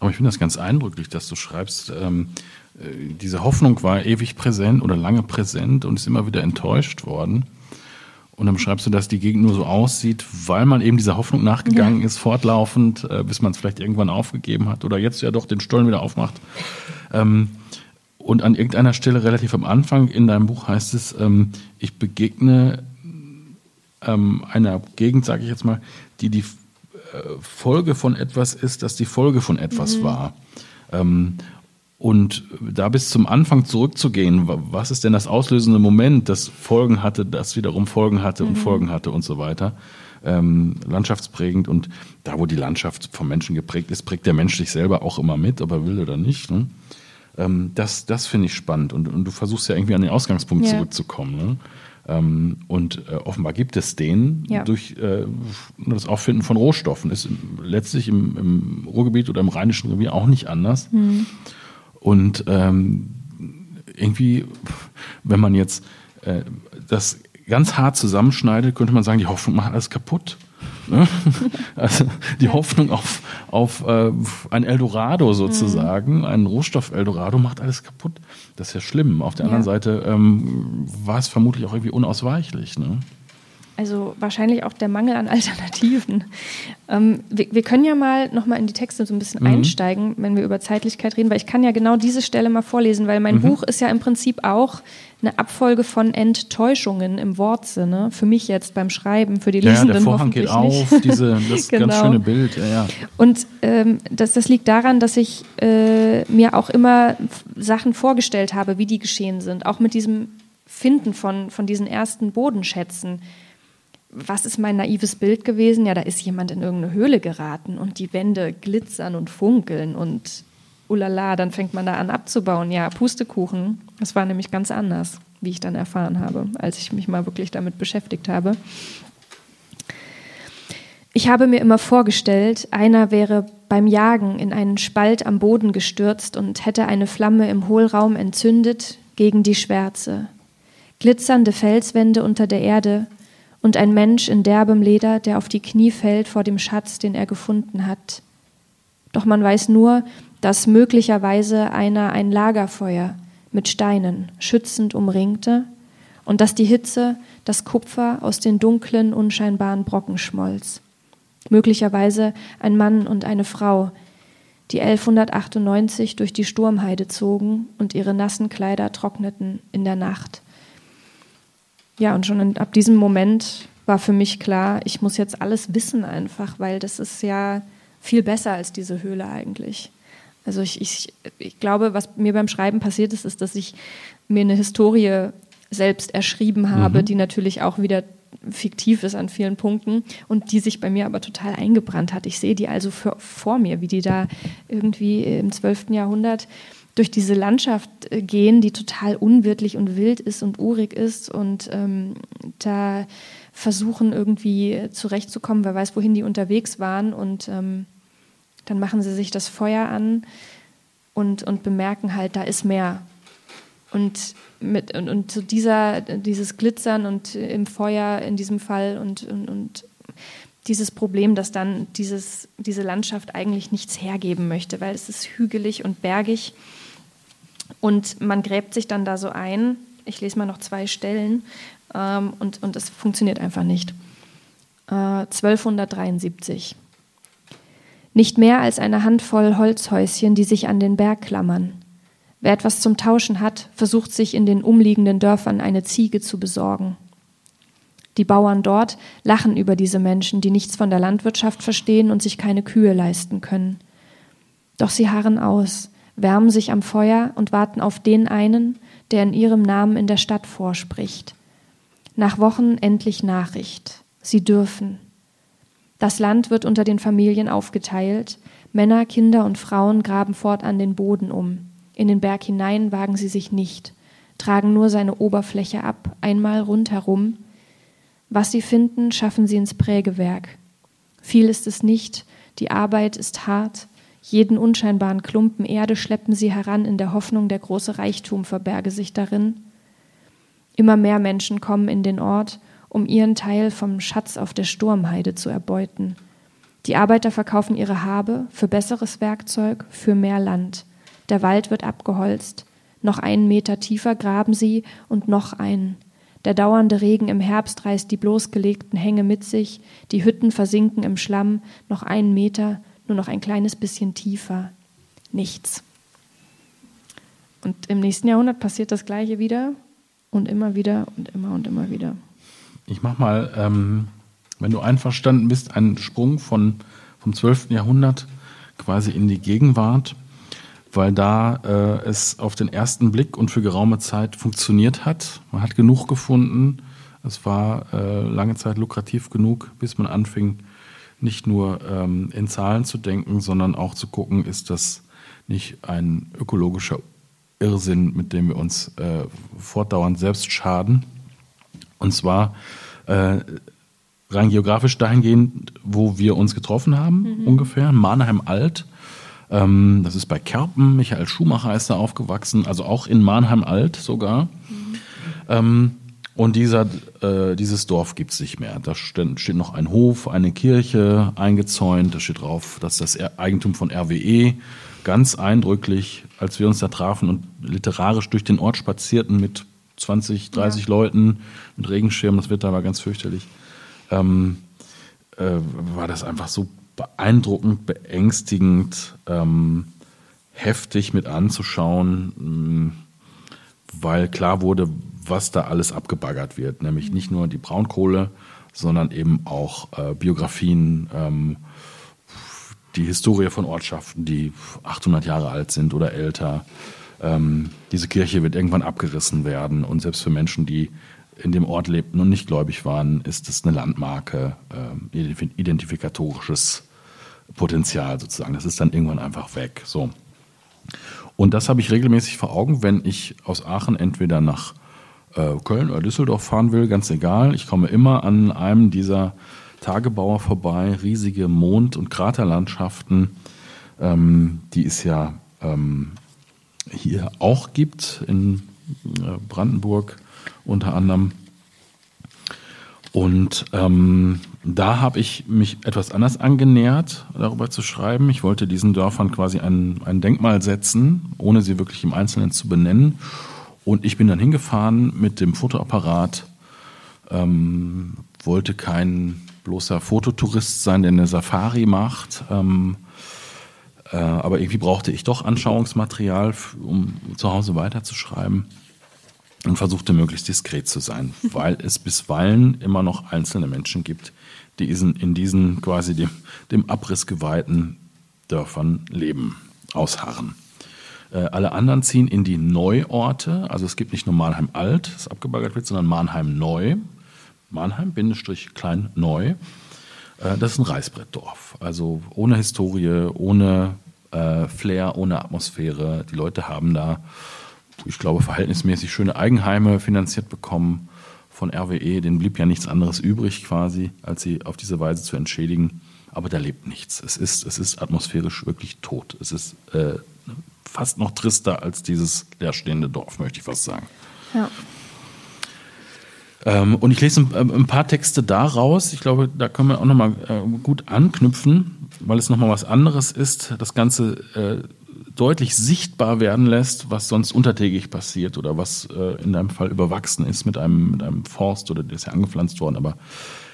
Aber ich finde das ganz eindrücklich, dass du schreibst, ähm, äh, diese Hoffnung war ewig präsent oder lange präsent und ist immer wieder enttäuscht worden. Und dann beschreibst du, dass die Gegend nur so aussieht, weil man eben dieser Hoffnung nachgegangen ja. ist, fortlaufend, äh, bis man es vielleicht irgendwann aufgegeben hat oder jetzt ja doch den Stollen wieder aufmacht. Ähm, und an irgendeiner Stelle relativ am Anfang in deinem Buch heißt es, ähm, ich begegne ähm, einer Gegend, sage ich jetzt mal, die die äh, Folge von etwas ist, dass die Folge von etwas mhm. war. Ähm, und da bis zum Anfang zurückzugehen, was ist denn das auslösende Moment, das Folgen hatte, das wiederum Folgen hatte und mhm. Folgen hatte und so weiter. Ähm, landschaftsprägend und da, wo die Landschaft vom Menschen geprägt ist, prägt der Mensch sich selber auch immer mit, ob er will oder nicht. Ne? Ähm, das das finde ich spannend und, und du versuchst ja irgendwie an den Ausgangspunkt ja. zurückzukommen. Ne? Ähm, und äh, offenbar gibt es den ja. durch äh, das Auffinden von Rohstoffen. Ist letztlich im, im Ruhrgebiet oder im Rheinischen Revier auch nicht anders. Mhm. Und ähm, irgendwie, wenn man jetzt äh, das ganz hart zusammenschneidet, könnte man sagen, die Hoffnung macht alles kaputt. Ne? <laughs> Also die Hoffnung auf, auf äh, ein Eldorado sozusagen, mhm. ein Rohstoff-Eldorado macht alles kaputt. Das ist ja schlimm. Auf der anderen ja. Seite ähm, war es vermutlich auch irgendwie unausweichlich. Ne? Also wahrscheinlich auch der Mangel an <laughs> Alternativen. Ähm, wir, wir, können ja mal nochmal in die Texte so ein bisschen mhm. einsteigen, wenn wir über Zeitlichkeit reden, weil ich kann ja genau diese Stelle mal vorlesen, weil mein mhm. Buch ist ja im Prinzip auch eine Abfolge von Enttäuschungen im Wortsinne. Für mich jetzt beim Schreiben, für die Lesenden ja, der Vorhang geht auf, diese, <laughs> das genau. ganz schöne Bild. Ja, ja. Und ähm, das, das liegt daran, dass ich äh, mir auch immer Sachen vorgestellt habe, wie die geschehen sind. Auch mit diesem Finden von, von diesen ersten Bodenschätzen. Was ist mein naives Bild gewesen? Ja, da ist jemand in irgendeine Höhle geraten und die Wände glitzern und funkeln und ulala, dann fängt man da an abzubauen. Ja, Pustekuchen. Das war nämlich ganz anders, wie ich dann erfahren habe, als ich mich mal wirklich damit beschäftigt habe. Ich habe mir immer vorgestellt, einer wäre beim Jagen in einen Spalt am Boden gestürzt und hätte eine Flamme im Hohlraum entzündet gegen die Schwärze. Glitzernde Felswände unter der Erde und ein Mensch in derbem Leder, der auf die Knie fällt vor dem Schatz, den er gefunden hat. Doch man weiß nur, dass möglicherweise einer ein Lagerfeuer mit Steinen schützend umringte und dass die Hitze das Kupfer aus den dunklen, unscheinbaren Brocken schmolz. Möglicherweise ein Mann und eine Frau, die 1198 durch die Sturmheide zogen und ihre nassen Kleider trockneten in der Nacht. Ja, und schon ab diesem Moment war für mich klar, ich muss jetzt alles wissen einfach, weil das ist ja viel besser als diese Höhle eigentlich. Also ich, ich, ich glaube, was mir beim Schreiben passiert ist, ist, dass ich mir eine Historie selbst erschrieben habe, mhm. die natürlich auch wieder fiktiv ist an vielen Punkten und die sich bei mir aber total eingebrannt hat. Ich sehe die also für, vor mir, wie die da irgendwie im 12. Jahrhundert durch diese Landschaft äh, gehen, die total unwirtlich und wild ist und urig ist und ähm, da versuchen irgendwie zurechtzukommen, wer weiß, wohin die unterwegs waren und ähm, dann machen sie sich das Feuer an und, und bemerken halt, da ist mehr. Und, mit, und, und so dieser, dieses Glitzern und im Feuer in diesem Fall und, und, und dieses Problem, dass dann dieses, diese Landschaft eigentlich nichts hergeben möchte, weil es ist hügelig und bergig und man gräbt sich dann da so ein. Ich lese mal noch zwei Stellen ähm, und, und es funktioniert einfach nicht. Äh, 1273. Nicht mehr als eine Handvoll Holzhäuschen, die sich an den Berg klammern. Wer etwas zum Tauschen hat, versucht sich in den umliegenden Dörfern eine Ziege zu besorgen. Die Bauern dort lachen über diese Menschen, die nichts von der Landwirtschaft verstehen und sich keine Kühe leisten können. Doch sie harren aus, wärmen sich am Feuer und warten auf den einen, der in ihrem Namen in der Stadt vorspricht. Nach Wochen endlich Nachricht. Sie dürfen. Das Land wird unter den Familien aufgeteilt. Männer, Kinder und Frauen graben fortan den Boden um. In den Berg hinein wagen sie sich nicht, tragen nur seine Oberfläche ab, einmal rundherum. Was sie finden, schaffen sie ins Prägewerk. Viel ist es nicht, die Arbeit ist hart, jeden unscheinbaren Klumpen Erde schleppen sie heran in der Hoffnung, der große Reichtum verberge sich darin. Immer mehr Menschen kommen in den Ort um ihren Teil vom Schatz auf der Sturmheide zu erbeuten. Die Arbeiter verkaufen ihre Habe für besseres Werkzeug, für mehr Land. Der Wald wird abgeholzt. Noch einen Meter tiefer graben sie und noch einen. Der dauernde Regen im Herbst reißt die bloßgelegten Hänge mit sich, die Hütten versinken im Schlamm, noch einen Meter, nur noch ein kleines bisschen tiefer. Nichts. Und im nächsten Jahrhundert passiert das Gleiche wieder und immer wieder und immer und immer wieder. Ich mach mal, ähm, wenn du einverstanden bist, einen Sprung von, vom 12. Jahrhundert quasi in die Gegenwart, weil da äh, es auf den ersten Blick und für geraume Zeit funktioniert hat. Man hat genug gefunden. Es war äh, lange Zeit lukrativ genug, bis man anfing, nicht nur ähm, in Zahlen zu denken, sondern auch zu gucken, ist das nicht ein ökologischer Irrsinn, mit dem wir uns äh, fortdauernd selbst schaden. Und zwar äh, rein geografisch dahingehend, wo wir uns getroffen haben, mhm. ungefähr. Mannheim Alt. Ähm, das ist bei Kerpen. Michael Schumacher ist da aufgewachsen, also auch in Mannheim Alt sogar. Mhm. Ähm, und dieser, äh, dieses Dorf gibt es nicht mehr. Da steht, steht, noch ein Hof, eine Kirche eingezäunt. Da steht drauf, dass das Eigentum von RWE. Ganz eindrücklich, als wir uns da trafen und literarisch durch den Ort spazierten mit 20, 30 ja. Leuten mit Regenschirm. Das Wetter war ganz fürchterlich. ähm, äh, war das einfach so beeindruckend, beängstigend, ähm, heftig mit anzuschauen, mh, weil klar wurde, was da alles abgebaggert wird. Nämlich nicht nur die Braunkohle, sondern eben auch äh, Biografien, ähm, die Historie von Ortschaften, die 800 Jahre alt sind oder älter. Ähm, diese Kirche wird irgendwann abgerissen werden und selbst für Menschen, die in dem Ort lebten und nicht gläubig waren, ist es eine Landmarke, äh, identifikatorisches Potenzial sozusagen. Das ist dann irgendwann einfach weg. So. Und das habe ich regelmäßig vor Augen, wenn ich aus Aachen entweder nach äh, Köln oder Düsseldorf fahren will, ganz egal. Ich komme immer an einem dieser Tagebauer vorbei, riesige Mond- und Kraterlandschaften, ähm, die es ja ähm, hier auch gibt, in äh, Brandenburg unter anderem. Und ähm, da habe ich mich etwas anders angenähert, darüber zu schreiben. Ich wollte diesen Dörfern quasi ein, ein Denkmal setzen, ohne sie wirklich im Einzelnen zu benennen. Und ich bin dann hingefahren mit dem Fotoapparat, ähm, wollte kein bloßer Fototourist sein, der eine Safari macht. Ähm, äh, aber irgendwie brauchte ich doch Anschauungsmaterial, um zu Hause weiterzuschreiben und versuchte möglichst diskret zu sein, <laughs> weil es bisweilen immer noch einzelne Menschen gibt, die in diesen quasi dem, dem Abriss geweihten Dörfern leben, ausharren. Äh, alle anderen ziehen in die Neuorte, also es gibt nicht nur Mannheim Alt, das abgebaggert wird, sondern Mannheim Neu. Mannheim, Bindestrich, klein, neu. Äh, das ist ein Reißbrettdorf, also ohne Historie, ohne äh, Flair, ohne Atmosphäre. Die Leute haben da ich glaube, verhältnismäßig schöne Eigenheime finanziert bekommen von RWE. Denen blieb ja nichts anderes übrig quasi, als sie auf diese Weise zu entschädigen. Aber da lebt nichts. Es ist, es ist atmosphärisch wirklich tot. Es ist äh, fast noch trister als dieses leerstehende Dorf, möchte ich fast sagen. Ja. Ähm, und ich lese ein, ein, paar Texte daraus. Ich glaube, da können wir auch nochmal äh, gut anknüpfen, weil es nochmal was anderes ist. Das Ganze äh, deutlich sichtbar werden lässt, was sonst untertägig passiert oder was äh, in deinem Fall überwachsen ist mit einem, mit einem Forst oder der ist ja angepflanzt worden, aber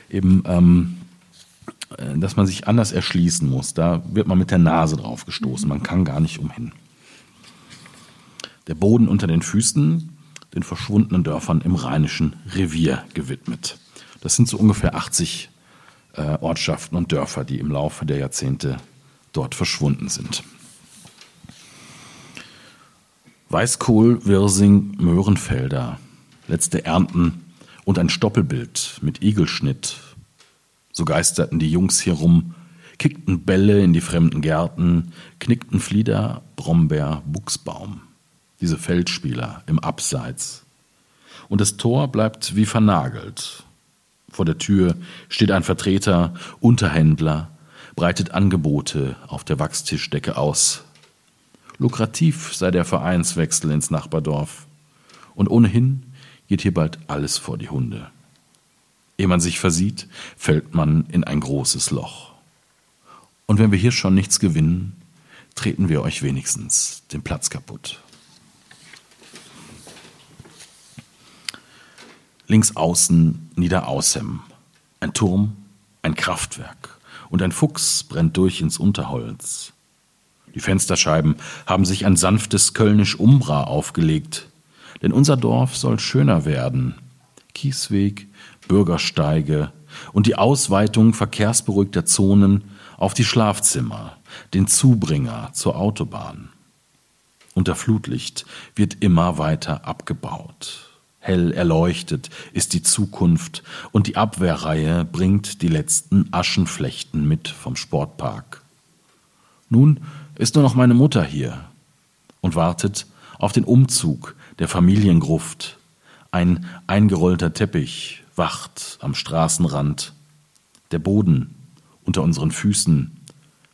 eben, ähm, äh, dass man sich anders erschließen muss. Da wird man mit der Nase drauf gestoßen. Man kann gar nicht umhin. Der Boden unter den Füßen, den verschwundenen Dörfern im Rheinischen Revier gewidmet. Das sind so ungefähr 80 äh, Ortschaften und Dörfer, die im Laufe der Jahrzehnte dort verschwunden sind. Weißkohl, Wirsing, Möhrenfelder, letzte Ernten und ein Stoppelbild mit Igelschnitt. So geisterten die Jungs hier rum, kickten Bälle in die fremden Gärten, knickten Flieder, Brombeer, Buchsbaum. Diese Feldspieler im Abseits. Und das Tor bleibt wie vernagelt. Vor der Tür steht ein Vertreter, Unterhändler, breitet Angebote auf der Wachstischdecke aus, Lukrativ sei der Vereinswechsel ins Nachbardorf. Und ohnehin geht hier bald alles vor die Hunde. Ehe man sich versieht, fällt man in ein großes Loch. Und wenn wir hier schon nichts gewinnen, treten wir euch wenigstens den Platz kaputt. Links außen Niederaußem. Ein Turm, ein Kraftwerk und ein Fuchs brennt durch ins Unterholz. Die Fensterscheiben haben sich ein sanftes Kölnisch Umbra aufgelegt. Denn unser Dorf soll schöner werden. Kiesweg, Bürgersteige und die Ausweitung verkehrsberuhigter Zonen auf die Schlafzimmer, den Zubringer zur Autobahn. Unter Flutlicht wird immer weiter abgebaut. Hell erleuchtet ist die Zukunft und die Abwehrreihe bringt die letzten Aschenflechten mit vom Sportpark. Nun ist nur noch meine Mutter hier und wartet auf den Umzug der Familiengruft. Ein eingerollter Teppich wacht am Straßenrand. Der Boden unter unseren Füßen.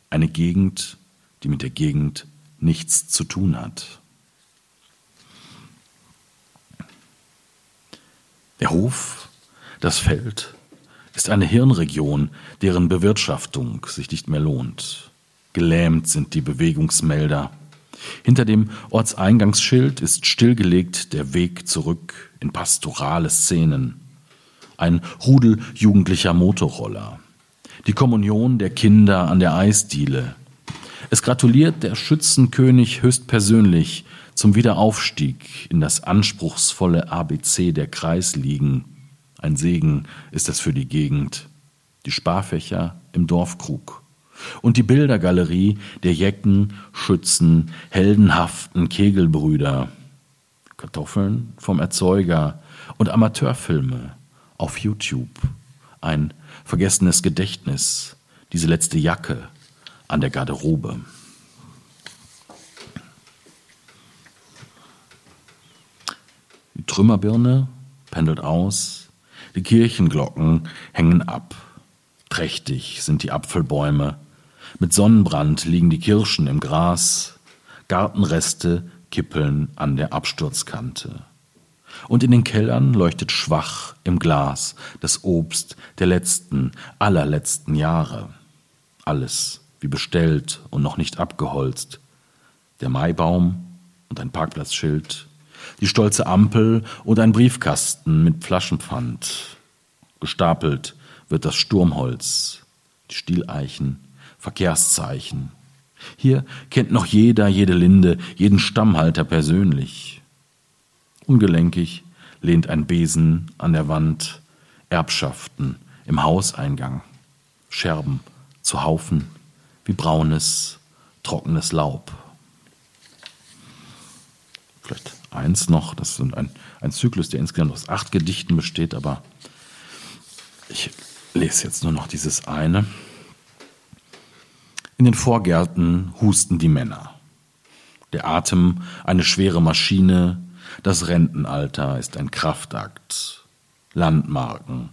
Eine Gegend, die mit der Gegend nichts zu tun hat. Der Hof, das Feld, ist eine Hirnregion, deren Bewirtschaftung sich nicht mehr lohnt. Gelähmt sind die Bewegungsmelder. Hinter dem Ortseingangsschild ist stillgelegt der Weg zurück in pastorale Szenen. ein Rudel jugendlicher Motorroller, die Kommunion der Kinder an der Eisdiele. Es gratuliert der Schützenkönig höchstpersönlich zum Wiederaufstieg in das anspruchsvolle ABC der Kreisligen. Ein Segen ist es für die Gegend. Die Sparfächer im Dorfkrug. Und die Bildergalerie der Jecken, Schützen, heldenhaften Kegelbrüder. Kartoffeln vom Erzeuger und Amateurfilme auf YouTube. Ein vergessenes Gedächtnis, diese letzte Jacke an der Garderobe. Die Trümmerbirne pendelt aus, die Kirchenglocken hängen ab. Trächtig sind die Apfelbäume, mit Sonnenbrand liegen die Kirschen im Gras, Gartenreste kippeln an der Absturzkante. Und in den Kellern leuchtet schwach im Glas das Obst der letzten, allerletzten Jahre. Alles wie bestellt und noch nicht abgeholzt. Der Maibaum und ein Parkplatzschild, die stolze Ampel und ein Briefkasten mit Flaschenpfand. Gestapelt wird das Sturmholz, die Stieleichen, Verkehrszeichen. Hier kennt noch jeder jede Linde, jeden Stammhalter persönlich. Ungelenkig lehnt ein Besen an der Wand, Erbschaften im Hauseingang, Scherben zu Haufen wie braunes, trockenes Laub. Vielleicht eins noch, das ist ein, ein Zyklus, der insgesamt aus acht Gedichten besteht, aber ich lese jetzt nur noch dieses eine. In den Vorgärten husten die Männer. Der Atem eine schwere Maschine, das Rentenalter ist ein Kraftakt. Landmarken,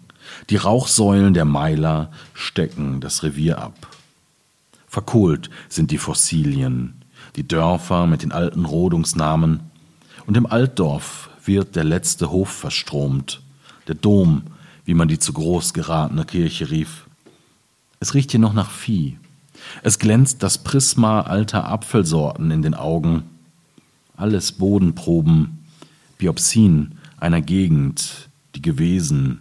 die Rauchsäulen der Meiler stecken das Revier ab. Verkohlt sind die Fossilien, die Dörfer mit den alten Rodungsnamen. Und im Altdorf wird der letzte Hof verstromt, der Dom wie man die zu groß geratene Kirche rief. Es riecht hier noch nach Vieh. Es glänzt das Prisma alter Apfelsorten in den Augen. Alles Bodenproben, Biopsien einer Gegend, die gewesen,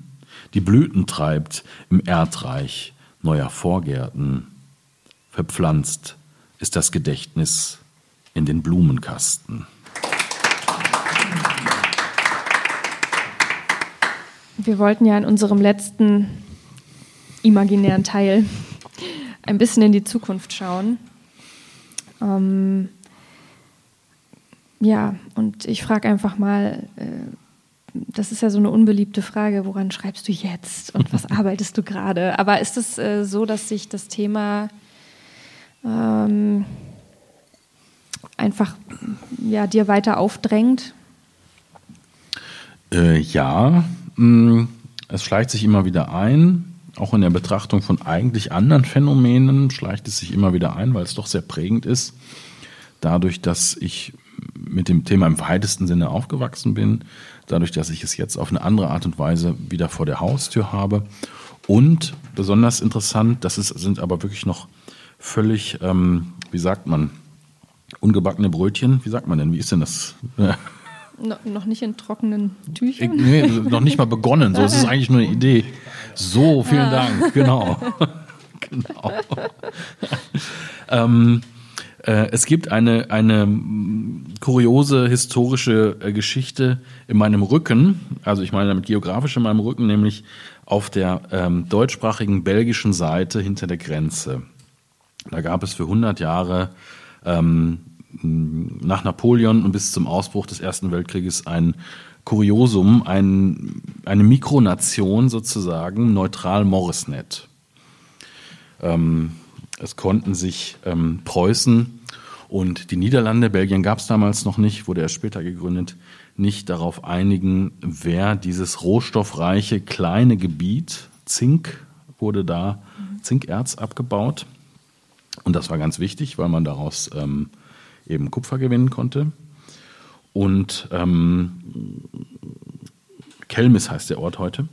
die Blüten treibt im Erdreich neuer Vorgärten. Verpflanzt ist das Gedächtnis in den Blumenkasten. Wir wollten ja in unserem letzten imaginären Teil ein bisschen in die Zukunft schauen. Ähm, ja, und ich frage einfach mal, äh, das ist ja so eine unbeliebte Frage, woran schreibst du jetzt und was <laughs> arbeitest du gerade? Aber ist es äh, so, dass sich das Thema ähm, einfach ja, dir weiter aufdrängt? Äh, ja, Mm, es schleicht sich immer wieder ein, auch in der Betrachtung von eigentlich anderen Phänomenen schleicht es sich immer wieder ein, weil es doch sehr prägend ist. Dadurch, dass ich mit dem Thema im weitesten Sinne aufgewachsen bin, dadurch, dass ich es jetzt auf eine andere Art und Weise wieder vor der Haustür habe. Und besonders interessant, das ist, sind aber wirklich noch völlig, ähm, wie sagt man, ungebackene Brötchen. Wie sagt man denn? Wie ist denn das? No, noch nicht in trockenen Tüchern? Ich, nee, noch nicht mal begonnen. So, es ist eigentlich nur eine Idee. So, vielen ah. Dank. Genau. <laughs> genau. ähm, äh, es gibt eine, eine kuriose historische äh, Geschichte in meinem Rücken, also ich meine damit geografisch in meinem Rücken, nämlich auf der ähm, deutschsprachigen belgischen Seite hinter der Grenze. Da gab es für 100 Jahre ähm, nach Napoleon und bis zum Ausbruch des Ersten Weltkrieges ein Kuriosum, ein, eine Mikronation sozusagen, neutral Morrisnet. Ähm, es konnten sich ähm, Preußen und die Niederlande, Belgien gab es damals noch nicht, wurde erst später gegründet, nicht darauf einigen, wer dieses rohstoffreiche kleine Gebiet, Zink wurde da, Zinkerz abgebaut. Und das war ganz wichtig, weil man daraus ähm, eben Kupfer gewinnen konnte. Und ähm, Kelmis heißt der Ort heute,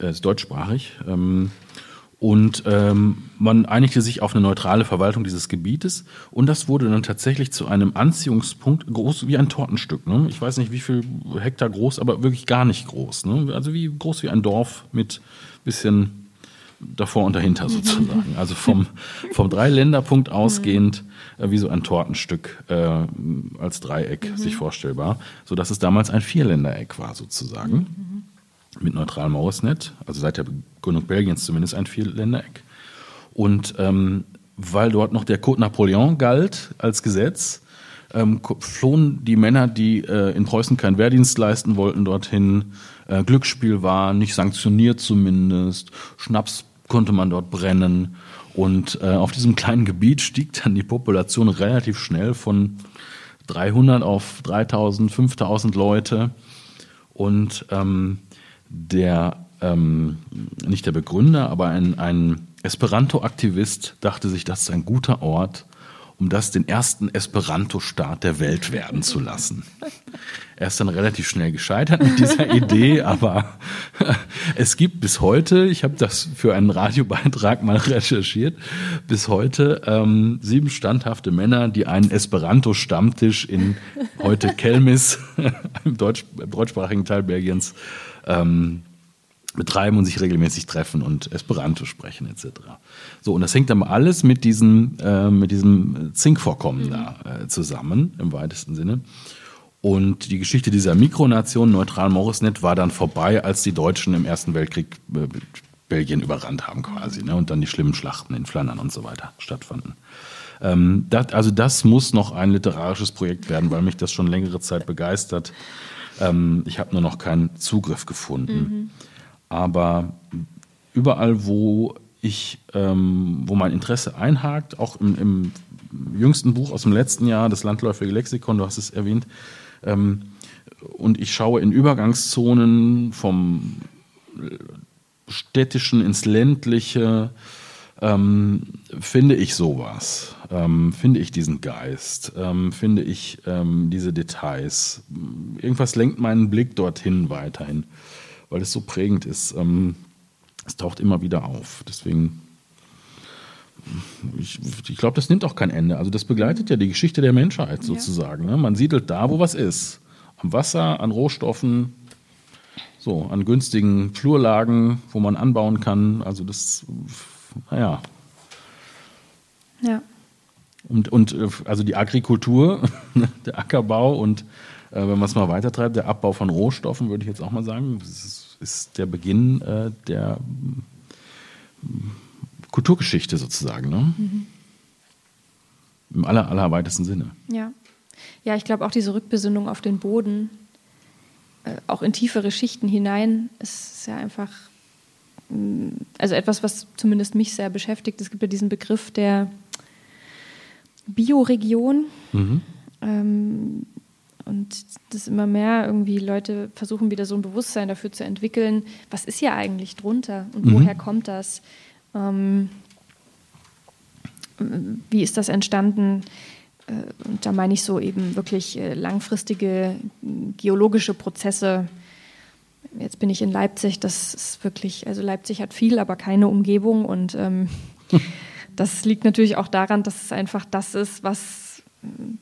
äh, ist deutschsprachig. Ähm, Und ähm, man einigte sich auf eine neutrale Verwaltung dieses Gebietes und das wurde dann tatsächlich zu einem Anziehungspunkt, groß wie ein Tortenstück. Ne? Ich weiß nicht, wie viel Hektar groß, aber wirklich gar nicht groß. Ne? Also wie groß wie ein Dorf mit bisschen davor und dahinter sozusagen. Also vom, vom Dreiländerpunkt <laughs> ausgehend äh, wie so ein Tortenstück äh, als Dreieck sich vorstellbar, so dass es damals ein Vierländereck war sozusagen mit neutralem Mauersnet, also seit der Gründung Belgiens zumindest ein Vierländereck. Und ähm, weil dort noch der Code Napoleon galt als Gesetz, ähm, flohen die Männer, die äh, in Preußen keinen Wehrdienst leisten wollten, dorthin. Äh, Glücksspiel war nicht sanktioniert zumindest. Schnaps konnte man dort brennen. Und äh, auf diesem kleinen Gebiet stieg dann die Population relativ schnell von 300 auf 3000, 5000 Leute. Und ähm, der, ähm, nicht der Begründer, aber ein, ein Esperanto-Aktivist dachte sich, das ist ein guter Ort, um das den ersten Esperanto-Staat der Welt werden zu lassen. Er ist dann relativ schnell gescheitert mit dieser <laughs> Idee, aber es gibt bis heute, ich habe das für einen Radiobeitrag mal recherchiert, bis heute ähm, sieben standhafte Männer, die einen Esperanto-Stammtisch in heute Kelmis, <laughs> im, Deutsch, im deutschsprachigen Teil Belgiens, ähm, betreiben und sich regelmäßig treffen und Esperanto sprechen etc. So und das hängt dann alles mit diesem äh, mit diesem Zinkvorkommen da äh, zusammen im weitesten Sinne. Und die Geschichte dieser Mikronation Neutral-Morisnet war dann vorbei, als die Deutschen im Ersten Weltkrieg äh, Belgien überrannt haben quasi, ne? Und dann die schlimmen Schlachten in Flandern und so weiter stattfanden. Ähm, das, also das muss noch ein literarisches Projekt werden, weil mich das schon längere Zeit begeistert. Ähm, ich habe nur noch keinen Zugriff gefunden. Aber überall, wo ich, ähm, wo mein Interesse einhakt, auch im, im jüngsten Buch aus dem letzten Jahr, das landläufige Lexikon, du hast es erwähnt, ähm, und ich schaue in Übergangszonen vom städtischen ins ländliche, ähm, finde ich sowas, ähm, finde ich diesen Geist, ähm, finde ich ähm, diese Details. Irgendwas lenkt meinen Blick dorthin weiterhin, weil es so prägend ist. Ähm, es taucht immer wieder auf. Deswegen, ich, ich glaube, das nimmt auch kein Ende. Also das begleitet ja die Geschichte der Menschheit sozusagen. Ne? Man siedelt da, wo was ist. Am Wasser, an Rohstoffen, so, an günstigen Flurlagen, wo man anbauen kann. Also das, naja. Ja. Und, und äh, also die Agrikultur, <laughs> der Ackerbau und äh, wenn man es mal weitertreibt, der Abbau von Rohstoffen, würde ich jetzt auch mal sagen, ist, ist der Beginn äh, der mm, Kulturgeschichte sozusagen. Ne? Im aller, allerweitesten Sinne. Ja. Ja, ich glaube auch diese Rückbesinnung auf den Boden, äh, auch in tiefere Schichten hinein, ist ja einfach, mh, also etwas, was zumindest mich sehr beschäftigt. Es gibt ja diesen Begriff der Bioregion. Ähm, und das immer mehr irgendwie Leute versuchen wieder so ein Bewusstsein dafür zu entwickeln, was ist hier eigentlich drunter und woher kommt das? Ähm, wie ist das entstanden? Äh, Und da meine ich so eben wirklich äh, langfristige geologische Prozesse. Jetzt bin ich in Leipzig, das ist wirklich, also Leipzig hat viel, aber keine Umgebung und ähm, <laughs> das liegt natürlich auch daran, dass es einfach das ist, was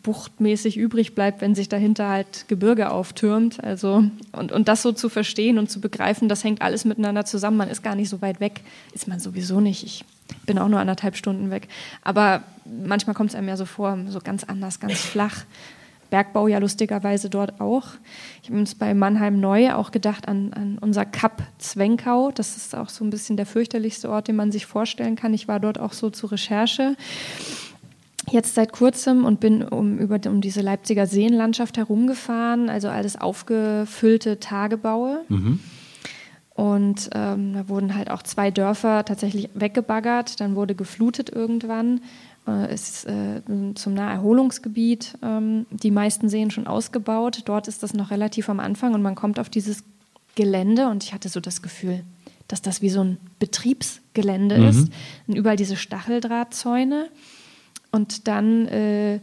buchtmäßig übrig bleibt, wenn sich dahinter halt Gebirge auftürmt. Also, und, und das so zu verstehen und zu begreifen, das hängt alles miteinander zusammen. Man ist gar nicht so weit weg, ist man sowieso nicht. Ich bin auch nur anderthalb Stunden weg. Aber manchmal kommt es einem ja so vor, so ganz anders, ganz flach. Bergbau ja lustigerweise dort auch. Ich habe uns bei Mannheim Neu auch gedacht an, an unser Kap Zwenkau. Das ist auch so ein bisschen der fürchterlichste Ort, den man sich vorstellen kann. Ich war dort auch so zur Recherche jetzt seit kurzem und bin um, über, um diese Leipziger Seenlandschaft herumgefahren, also alles aufgefüllte Tagebaue. Und ähm, da wurden halt auch zwei Dörfer tatsächlich weggebaggert, dann wurde geflutet irgendwann. Äh, es ist äh, zum Naherholungsgebiet ähm, die meisten Seen schon ausgebaut. Dort ist das noch relativ am Anfang und man kommt auf dieses Gelände und ich hatte so das Gefühl, dass das wie so ein Betriebsgelände ist. Und überall diese Stacheldrahtzäune und dann äh,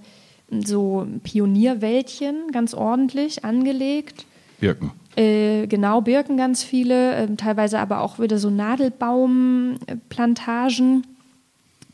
so Pionierwäldchen, ganz ordentlich angelegt. Birken. Äh, genau, Birken ganz viele, äh, teilweise aber auch wieder so Nadelbaumplantagen.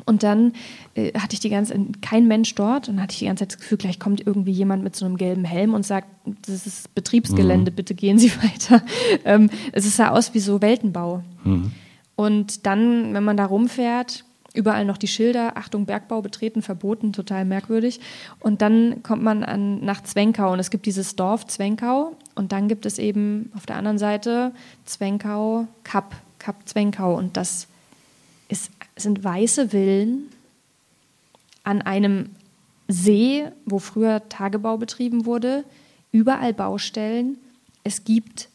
Und dann äh, hatte ich die ganze kein Mensch dort und hatte ich die ganze Zeit das Gefühl, gleich kommt irgendwie jemand mit so einem gelben Helm und sagt, das ist Betriebsgelände, mhm. bitte gehen Sie <laughs> weiter. Ähm, es sah aus wie so Weltenbau. Mhm. Und dann, wenn man da rumfährt, überall noch die Schilder, Achtung, Bergbau betreten, verboten, total merkwürdig. Und dann kommt man an, nach Zwenkau und es gibt dieses Dorf Zwenkau und dann gibt es eben auf der anderen Seite Zwenkau, Kap, Kap Zwenkau und das ist, sind weiße Villen an einem See, wo früher Tagebau betrieben wurde, überall Baustellen. Es gibt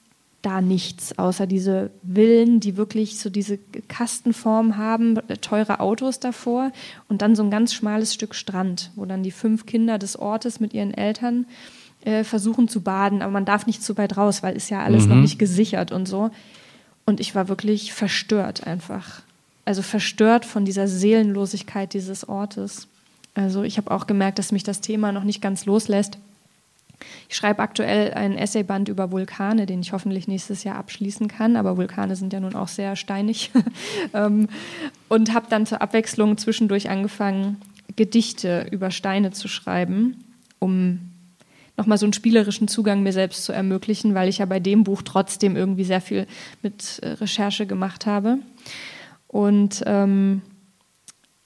da nichts, außer diese Villen, die wirklich so diese Kastenform haben, teure Autos davor und dann so ein ganz schmales Stück Strand, wo dann die fünf Kinder des Ortes mit ihren Eltern äh, versuchen zu baden, aber man darf nicht zu weit raus, weil ist ja alles mhm. noch nicht gesichert und so. Und ich war wirklich verstört einfach. Also verstört von dieser Seelenlosigkeit dieses Ortes. Also ich habe auch gemerkt, dass mich das Thema noch nicht ganz loslässt. Ich schreibe aktuell ein Essayband über Vulkane, den ich hoffentlich nächstes Jahr abschließen kann, aber Vulkane sind ja nun auch sehr steinig. <laughs> Ähm, und habe dann zur Abwechslung zwischendurch angefangen, Gedichte über Steine zu schreiben, um nochmal so einen spielerischen Zugang mir selbst zu ermöglichen, weil ich ja bei dem Buch trotzdem irgendwie sehr viel mit äh, Recherche gemacht habe. Und ähm,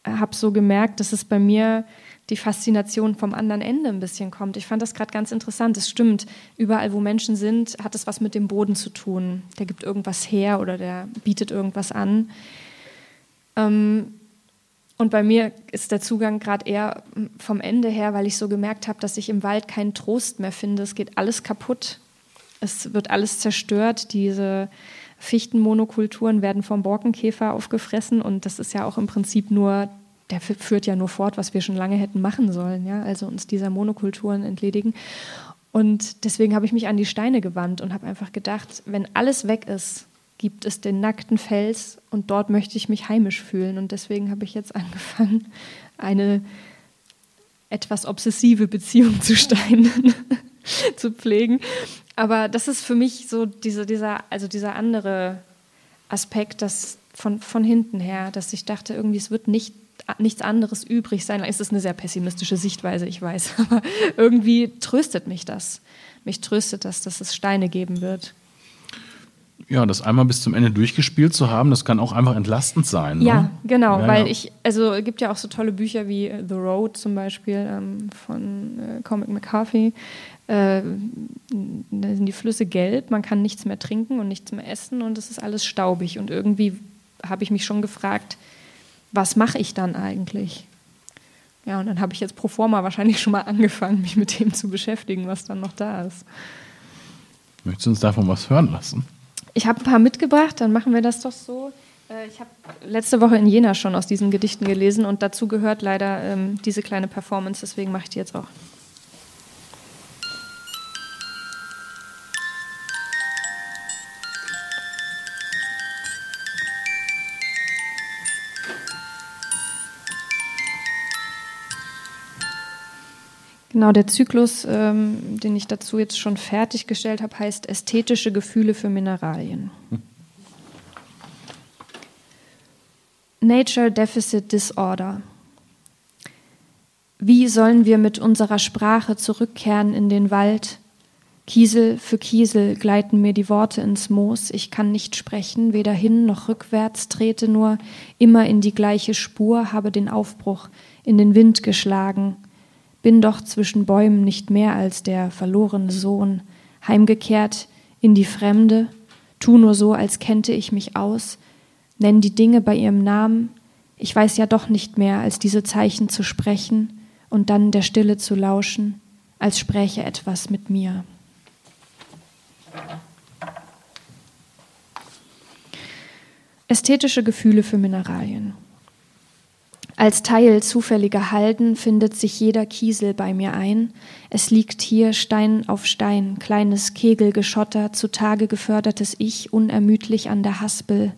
habe so gemerkt, dass es bei mir die Faszination vom anderen Ende ein bisschen kommt. Ich fand das gerade ganz interessant. Es stimmt, überall, wo Menschen sind, hat es was mit dem Boden zu tun. Der gibt irgendwas her oder der bietet irgendwas an. Ähm, und bei mir ist der Zugang gerade eher vom Ende her, weil ich so gemerkt habe, dass ich im Wald keinen Trost mehr finde. Es geht alles kaputt. Es wird alles zerstört. Diese Fichtenmonokulturen werden vom Borkenkäfer aufgefressen und das ist ja auch im Prinzip nur der führt ja nur fort, was wir schon lange hätten machen sollen, ja, also uns dieser Monokulturen entledigen. Und deswegen habe ich mich an die Steine gewandt und habe einfach gedacht, wenn alles weg ist, gibt es den nackten Fels und dort möchte ich mich heimisch fühlen. Und deswegen habe ich jetzt <laughs> angefangen, eine etwas obsessive Beziehung zu Steinen <laughs> zu pflegen. Aber das ist für mich so diese, dieser, also dieser andere Aspekt, dass von, von hinten her, dass ich dachte, irgendwie es wird nicht nichts anderes übrig sein. Es ist eine sehr pessimistische Sichtweise, ich weiß, <laughs> aber irgendwie tröstet mich das. Mich tröstet das, dass es Steine geben wird. Ja, das einmal bis zum Ende durchgespielt zu haben, das kann auch einfach entlastend sein. Ne? Ja, genau, ja, weil ja. ich, also es gibt ja auch so tolle Bücher wie The Road zum Beispiel ähm, von äh, Comic McCarthy. Äh, da sind die Flüsse gelb, man kann nichts mehr trinken und nichts mehr essen und es ist alles staubig. Und irgendwie habe ich mich schon gefragt, was mache ich dann eigentlich? Ja, und dann habe ich jetzt pro forma wahrscheinlich schon mal angefangen, mich mit dem zu beschäftigen, was dann noch da ist. Möchtest du uns davon was hören lassen? Ich habe ein paar mitgebracht, dann machen wir das doch so. Äh, ich habe letzte Woche in Jena schon aus diesen Gedichten gelesen und dazu gehört leider ähm, diese kleine Performance, deswegen mache ich die jetzt auch. Genau, der Zyklus, ähm, den ich dazu jetzt schon fertiggestellt habe, heißt Ästhetische Gefühle für Mineralien. Nature Deficit Disorder. Wie sollen wir mit unserer Sprache zurückkehren in den Wald? Kiesel für Kiesel gleiten mir die Worte ins Moos. Ich kann nicht sprechen, weder hin noch rückwärts, trete nur immer in die gleiche Spur, habe den Aufbruch in den Wind geschlagen bin doch zwischen Bäumen nicht mehr als der verlorene Sohn, heimgekehrt in die Fremde, tu nur so, als kennte ich mich aus, nenn die Dinge bei ihrem Namen, ich weiß ja doch nicht mehr, als diese Zeichen zu sprechen und dann der Stille zu lauschen, als spräche etwas mit mir. Ästhetische Gefühle für Mineralien. Als Teil zufälliger Halden findet sich jeder Kiesel bei mir ein. Es liegt hier Stein auf Stein, kleines Kegelgeschotter, zutage gefördertes Ich, unermüdlich an der Haspel.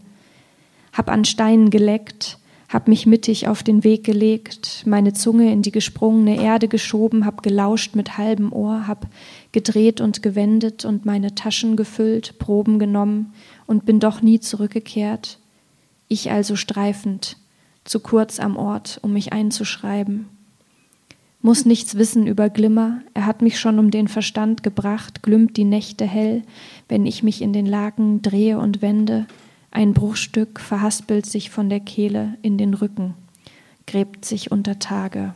Hab an Steinen geleckt, hab mich mittig auf den Weg gelegt, meine Zunge in die gesprungene Erde geschoben, hab gelauscht mit halbem Ohr, hab gedreht und gewendet und meine Taschen gefüllt, Proben genommen und bin doch nie zurückgekehrt. Ich also streifend, zu kurz am Ort, um mich einzuschreiben. Muss nichts wissen über Glimmer, er hat mich schon um den Verstand gebracht, glümmt die Nächte hell, wenn ich mich in den Laken drehe und wende, ein Bruchstück verhaspelt sich von der Kehle in den Rücken, gräbt sich unter Tage.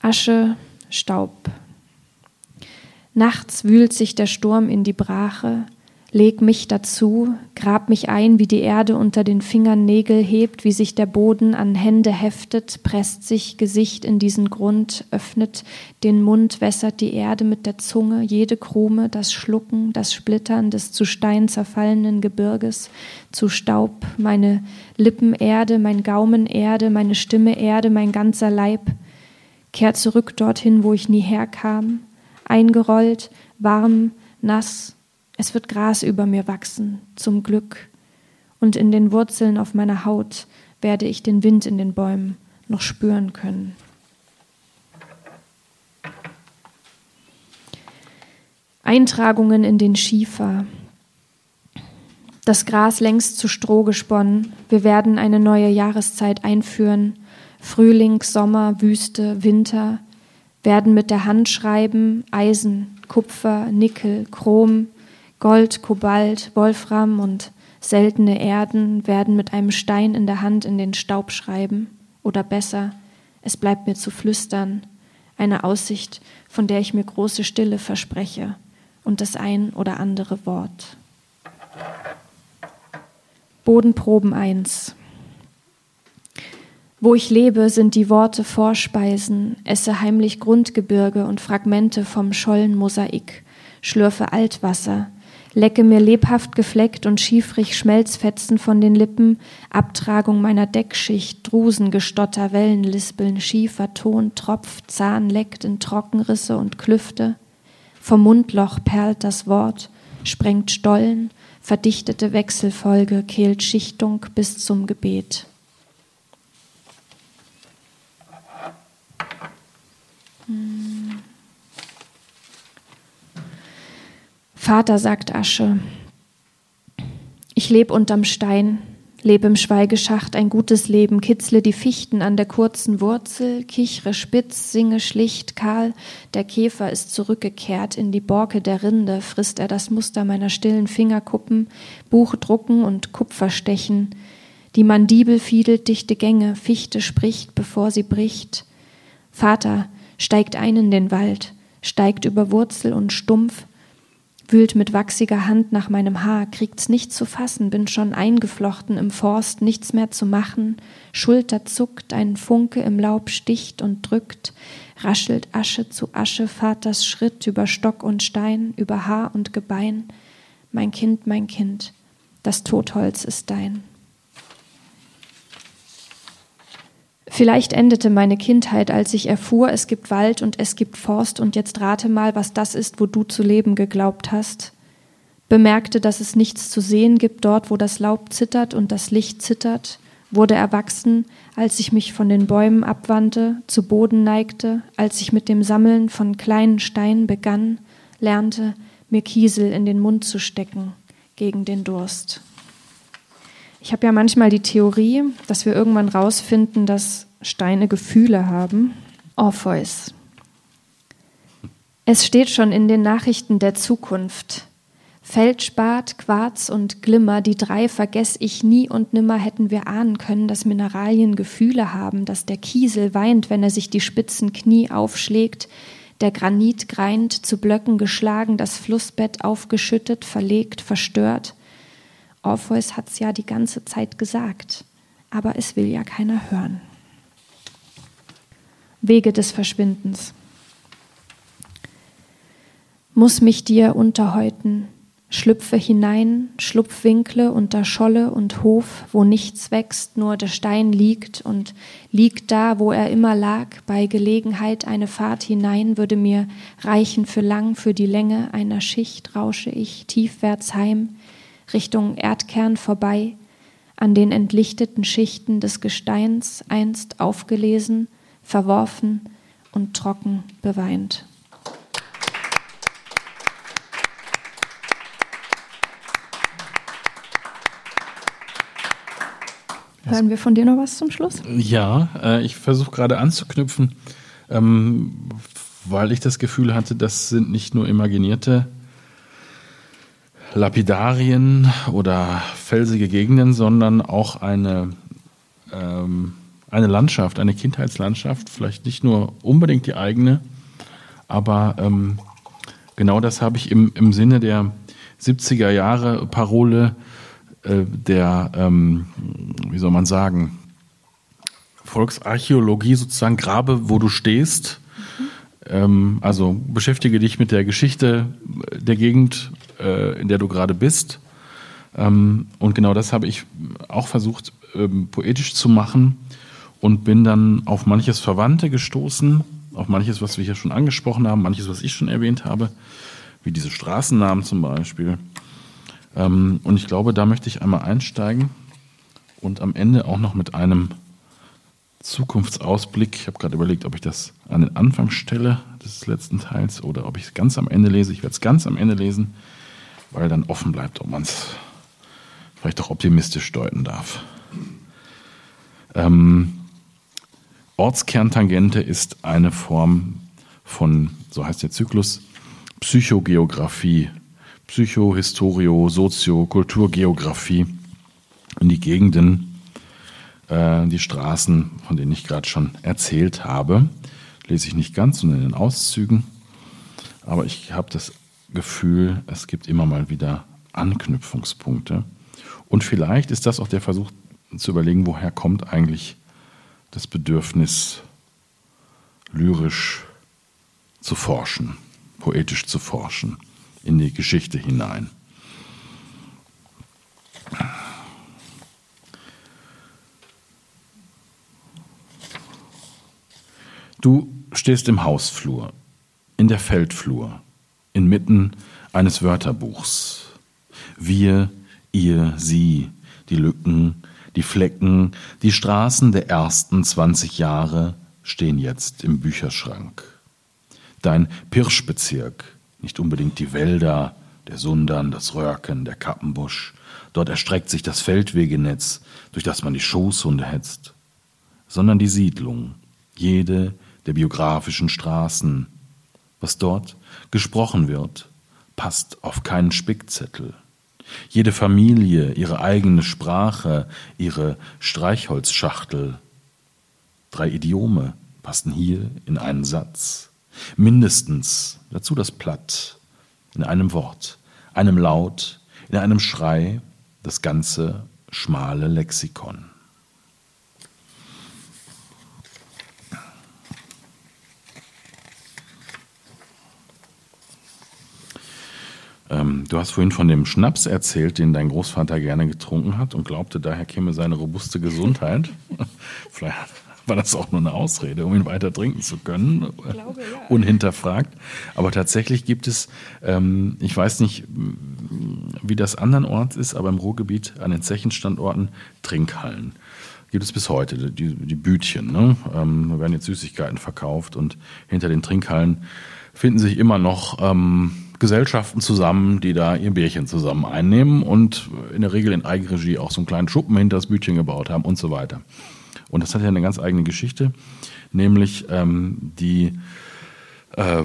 Asche, Staub. Nachts wühlt sich der Sturm in die Brache, Leg mich dazu, grab mich ein, wie die Erde unter den Fingern Nägel hebt, wie sich der Boden an Hände heftet, presst sich Gesicht in diesen Grund, öffnet den Mund, wässert die Erde mit der Zunge, jede Krume, das Schlucken, das Splittern des zu Stein zerfallenen Gebirges, zu Staub, meine Lippen Erde, mein Gaumen Erde, meine Stimme Erde, mein ganzer Leib, kehrt zurück dorthin, wo ich nie herkam, eingerollt, warm, nass, es wird Gras über mir wachsen, zum Glück, und in den Wurzeln auf meiner Haut werde ich den Wind in den Bäumen noch spüren können. Eintragungen in den Schiefer. Das Gras längst zu Stroh gesponnen. Wir werden eine neue Jahreszeit einführen. Frühling, Sommer, Wüste, Winter. Werden mit der Hand schreiben. Eisen, Kupfer, Nickel, Chrom, Gold, Kobalt, Wolfram und seltene Erden werden mit einem Stein in der Hand in den Staub schreiben. Oder besser, es bleibt mir zu flüstern, eine Aussicht, von der ich mir große Stille verspreche. Und das ein oder andere Wort. Bodenproben 1 Wo ich lebe, sind die Worte Vorspeisen, esse heimlich Grundgebirge und Fragmente vom Schollenmosaik, schlürfe Altwasser, lecke mir lebhaft gefleckt und schiefrig Schmelzfetzen von den Lippen, Abtragung meiner Deckschicht, Drusengestotter, Wellenlispeln, schiefer Ton, Tropf, Zahn leckt in Trockenrisse und Klüfte. Vom Mundloch perlt das Wort, sprengt Stollen, verdichtete Wechselfolge, kehlt Schichtung bis zum Gebet. Hm. Vater, sagt Asche, ich leb unterm Stein, lebe im Schweigeschacht ein gutes Leben, kitzle die Fichten an der kurzen Wurzel, kichre spitz, singe schlicht, kahl, der Käfer ist zurückgekehrt, in die Borke der Rinde frisst er das Muster meiner stillen Fingerkuppen, Buch drucken und Kupfer stechen, die Mandibel fiedelt dichte Gänge, Fichte spricht, bevor sie bricht. Vater steigt ein in den Wald, steigt über Wurzel und Stumpf, wühlt mit wachsiger Hand nach meinem Haar, kriegt's nicht zu fassen, bin schon eingeflochten im Forst, nichts mehr zu machen, Schulter zuckt, ein Funke im Laub sticht und drückt, raschelt Asche zu Asche, Vaters Schritt über Stock und Stein, über Haar und Gebein, mein Kind, mein Kind, das Totholz ist dein. Vielleicht endete meine Kindheit, als ich erfuhr, es gibt Wald und es gibt Forst und jetzt rate mal, was das ist, wo du zu leben geglaubt hast. Bemerkte, dass es nichts zu sehen gibt dort, wo das Laub zittert und das Licht zittert, wurde erwachsen, als ich mich von den Bäumen abwandte, zu Boden neigte, als ich mit dem Sammeln von kleinen Steinen begann, lernte, mir Kiesel in den Mund zu stecken gegen den Durst. Ich habe ja manchmal die Theorie, dass wir irgendwann rausfinden, dass Steine Gefühle haben. Orpheus. Es steht schon in den Nachrichten der Zukunft. Feldspat, Quarz und Glimmer, die drei vergess ich nie und nimmer hätten wir ahnen können, dass Mineralien Gefühle haben, dass der Kiesel weint, wenn er sich die spitzen Knie aufschlägt, der Granit greint, zu Blöcken geschlagen, das Flussbett aufgeschüttet, verlegt, verstört. Orpheus hat es ja die ganze Zeit gesagt, aber es will ja keiner hören. Wege des Verschwindens. Muss mich dir unterhäuten, schlüpfe hinein, Schlupfwinkle unter Scholle und Hof, wo nichts wächst, nur der Stein liegt und liegt da, wo er immer lag, bei Gelegenheit eine Fahrt hinein würde mir reichen für lang, für die Länge einer Schicht rausche ich tiefwärts heim, Richtung Erdkern vorbei, an den entlichteten Schichten des Gesteins einst aufgelesen, verworfen und trocken beweint. Hören wir von dir noch was zum Schluss? Ja, äh, ich versuche gerade anzuknüpfen, ähm, weil ich das Gefühl hatte, das sind nicht nur imaginierte Lapidarien oder felsige Gegenden, sondern auch eine, ähm, eine Landschaft, eine Kindheitslandschaft, vielleicht nicht nur unbedingt die eigene, aber ähm, genau das habe ich im, im Sinne der 70er Jahre Parole äh, der, ähm, wie soll man sagen, Volksarchäologie sozusagen grabe, wo du stehst. Mhm. Ähm, also beschäftige dich mit der Geschichte der Gegend, äh, in der du gerade bist. Ähm, und genau das habe ich auch versucht, ähm, poetisch zu machen und bin dann auf manches Verwandte gestoßen, auf manches, was wir hier schon angesprochen haben, manches, was ich schon erwähnt habe, wie diese Straßennamen zum Beispiel. Ähm, und ich glaube, da möchte ich einmal einsteigen und am Ende auch noch mit einem Zukunftsausblick. Ich habe gerade überlegt, ob ich das an den Anfang stelle des letzten Teils oder ob ich es ganz am Ende lese. Ich werde es ganz am Ende lesen, weil dann offen bleibt, ob man es vielleicht auch optimistisch deuten darf. Ähm, Ortskerntangente ist eine Form von, so heißt der Zyklus, Psychogeografie Psychohistorio, Sozio, Kulturgeografie in die Gegenden, äh, die Straßen, von denen ich gerade schon erzählt habe. Lese ich nicht ganz, sondern in den Auszügen. Aber ich habe das Gefühl, es gibt immer mal wieder Anknüpfungspunkte. Und vielleicht ist das auch der Versuch zu überlegen, woher kommt eigentlich das Bedürfnis, lyrisch zu forschen, poetisch zu forschen in die Geschichte hinein. Du stehst im Hausflur, in der Feldflur, inmitten eines Wörterbuchs. Wir, ihr, sie, die Lücken, die Flecken, die Straßen der ersten 20 Jahre stehen jetzt im Bücherschrank. Dein Pirschbezirk, nicht unbedingt die Wälder, der Sundern, das Röhrken, der Kappenbusch. Dort erstreckt sich das Feldwegenetz, durch das man die Schoßhunde hetzt, sondern die Siedlung, jede der biografischen Straßen. Was dort gesprochen wird, passt auf keinen Spickzettel. Jede Familie, ihre eigene Sprache, ihre Streichholzschachtel. Drei Idiome passen hier in einen Satz. Mindestens dazu das Platt, in einem Wort, einem Laut, in einem Schrei, das ganze schmale Lexikon. Ähm, du hast vorhin von dem Schnaps erzählt, den dein Großvater gerne getrunken hat und glaubte, daher käme seine robuste Gesundheit. <laughs> Vielleicht war das auch nur eine Ausrede, um ihn weiter trinken zu können, glaube, ja. unhinterfragt. Aber tatsächlich gibt es, ähm, ich weiß nicht, wie das andernorts ist, aber im Ruhrgebiet an den Zechenstandorten Trinkhallen. Gibt es bis heute, die, die Bütchen. Ne? Ähm, da werden jetzt Süßigkeiten verkauft und hinter den Trinkhallen finden sich immer noch ähm, Gesellschaften zusammen, die da ihr Bärchen zusammen einnehmen und in der Regel in Eigenregie auch so einen kleinen Schuppen hinter das Bütchen gebaut haben und so weiter. Und das hat ja eine ganz eigene Geschichte, nämlich ähm, die äh,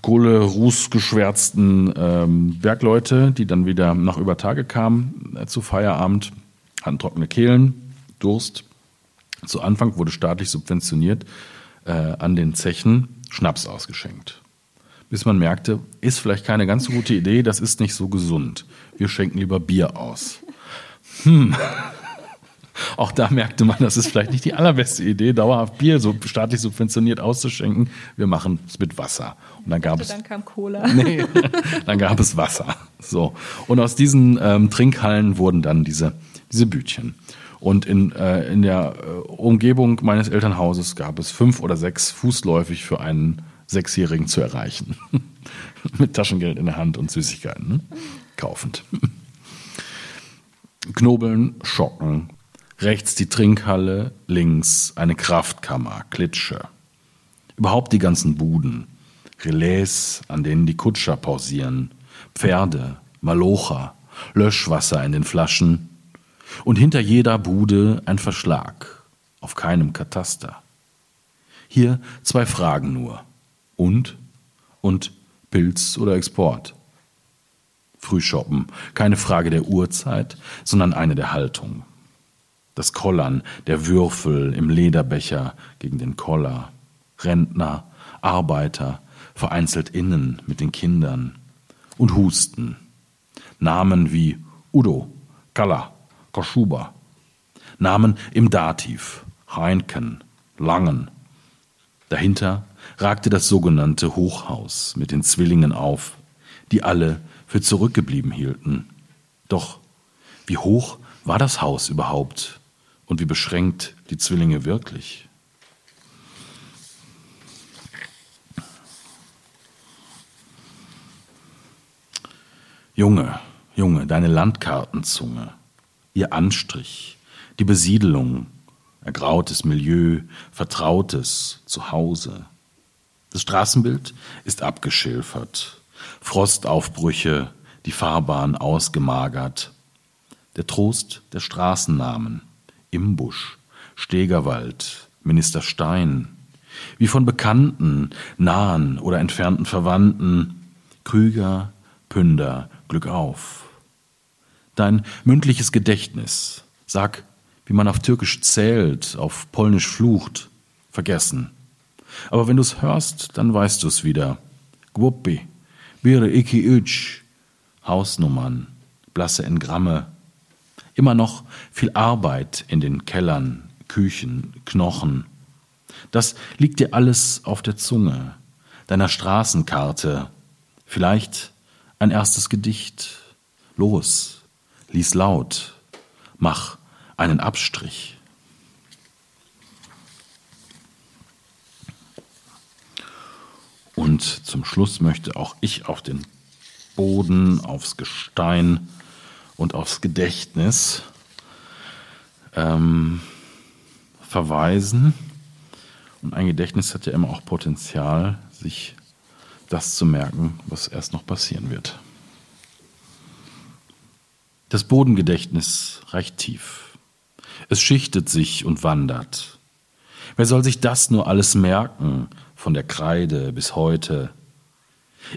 Kohle-Ruß-geschwärzten ähm, Bergleute, die dann wieder nach über Tage kamen äh, zu Feierabend, hatten trockene Kehlen, Durst. Zu Anfang wurde staatlich subventioniert äh, an den Zechen Schnaps ausgeschenkt. Bis man merkte, ist vielleicht keine ganz so gute Idee, das ist nicht so gesund. Wir schenken lieber Bier aus. Hm. <laughs> Auch da merkte man, das ist vielleicht nicht die allerbeste Idee, dauerhaft Bier so staatlich subventioniert auszuschenken. Wir machen es mit Wasser. Und dann gab dachte, es. Dann kam Cola. <laughs> Nee, dann gab es Wasser. So. Und aus diesen ähm, Trinkhallen wurden dann diese, diese Bütchen. Und in, äh, in der äh, Umgebung meines Elternhauses gab es fünf oder sechs fußläufig für einen Sechsjährigen zu erreichen. <laughs> Mit Taschengeld in der Hand und Süßigkeiten ne? kaufend. <laughs> Knobeln, Schocken. Rechts die Trinkhalle, links eine Kraftkammer, Klitsche. Überhaupt die ganzen Buden. Relais, an denen die Kutscher pausieren. Pferde, Malocha, Löschwasser in den Flaschen. Und hinter jeder Bude ein Verschlag. Auf keinem Kataster. Hier zwei Fragen nur. Und? Und Pilz oder Export? Frühshoppen, keine Frage der Uhrzeit, sondern eine der Haltung. Das Kollern der Würfel im Lederbecher gegen den Koller. Rentner, Arbeiter, vereinzelt innen mit den Kindern. Und Husten. Namen wie Udo, Kalla, Koschuba. Namen im Dativ. Heinken, Langen. Dahinter ragte das sogenannte Hochhaus mit den Zwillingen auf, die alle für zurückgeblieben hielten. Doch wie hoch war das Haus überhaupt und wie beschränkt die Zwillinge wirklich? Junge, Junge, deine Landkartenzunge, ihr Anstrich, die Besiedelung, ergrautes Milieu, vertrautes Zuhause. Das Straßenbild ist abgeschilfert, Frostaufbrüche, die Fahrbahn ausgemagert. Der Trost der Straßennamen, Imbusch, Stegerwald, Minister Stein, wie von bekannten, nahen oder entfernten Verwandten, Krüger, Pünder, Glück auf. Dein mündliches Gedächtnis, sag, wie man auf Türkisch zählt, auf Polnisch flucht, vergessen. Aber wenn du's hörst, dann weißt du's wieder. Gwuppi, Bire iki üç, Hausnummern, blasse Engramme, immer noch viel Arbeit in den Kellern, Küchen, Knochen. Das liegt dir alles auf der Zunge, deiner Straßenkarte, vielleicht ein erstes Gedicht. Los, lies laut, mach einen Abstrich. Und zum Schluss möchte auch ich auf den Boden, aufs Gestein und aufs Gedächtnis ähm, verweisen. Und ein Gedächtnis hat ja immer auch Potenzial, sich das zu merken, was erst noch passieren wird. Das Bodengedächtnis reicht tief. Es schichtet sich und wandert. Wer soll sich das nur alles merken, von der Kreide bis heute.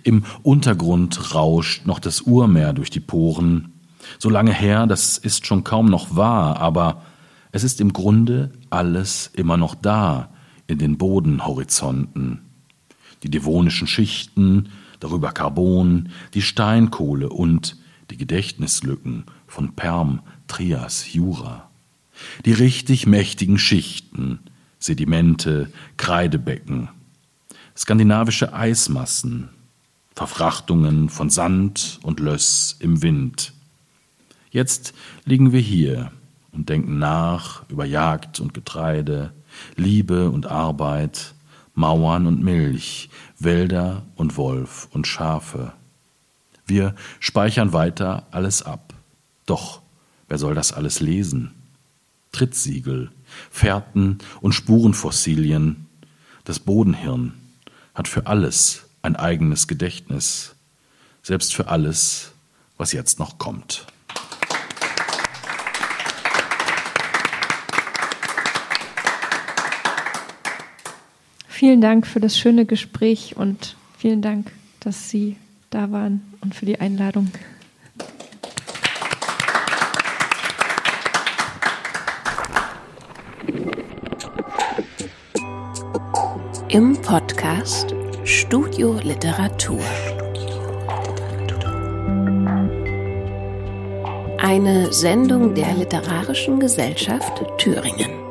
Im Untergrund rauscht noch das Urmeer durch die Poren. So lange her, das ist schon kaum noch wahr, aber es ist im Grunde alles immer noch da in den Bodenhorizonten. Die devonischen Schichten, darüber Carbon, die Steinkohle und die Gedächtnislücken von Perm, Trias, Jura. Die richtig mächtigen Schichten, Sedimente, Kreidebecken, skandinavische Eismassen, Verfrachtungen von Sand und Löss im Wind. Jetzt liegen wir hier und denken nach über Jagd und Getreide, Liebe und Arbeit, Mauern und Milch, Wälder und Wolf und Schafe. Wir speichern weiter alles ab. Doch wer soll das alles lesen? Trittsiegel, Fährten und Spurenfossilien, das Bodenhirn, hat für alles ein eigenes Gedächtnis, selbst für alles, was jetzt noch kommt. Vielen Dank für das schöne Gespräch und vielen Dank, dass Sie da waren und für die Einladung. Im Podcast Studio Literatur. Eine Sendung der Literarischen Gesellschaft Thüringen.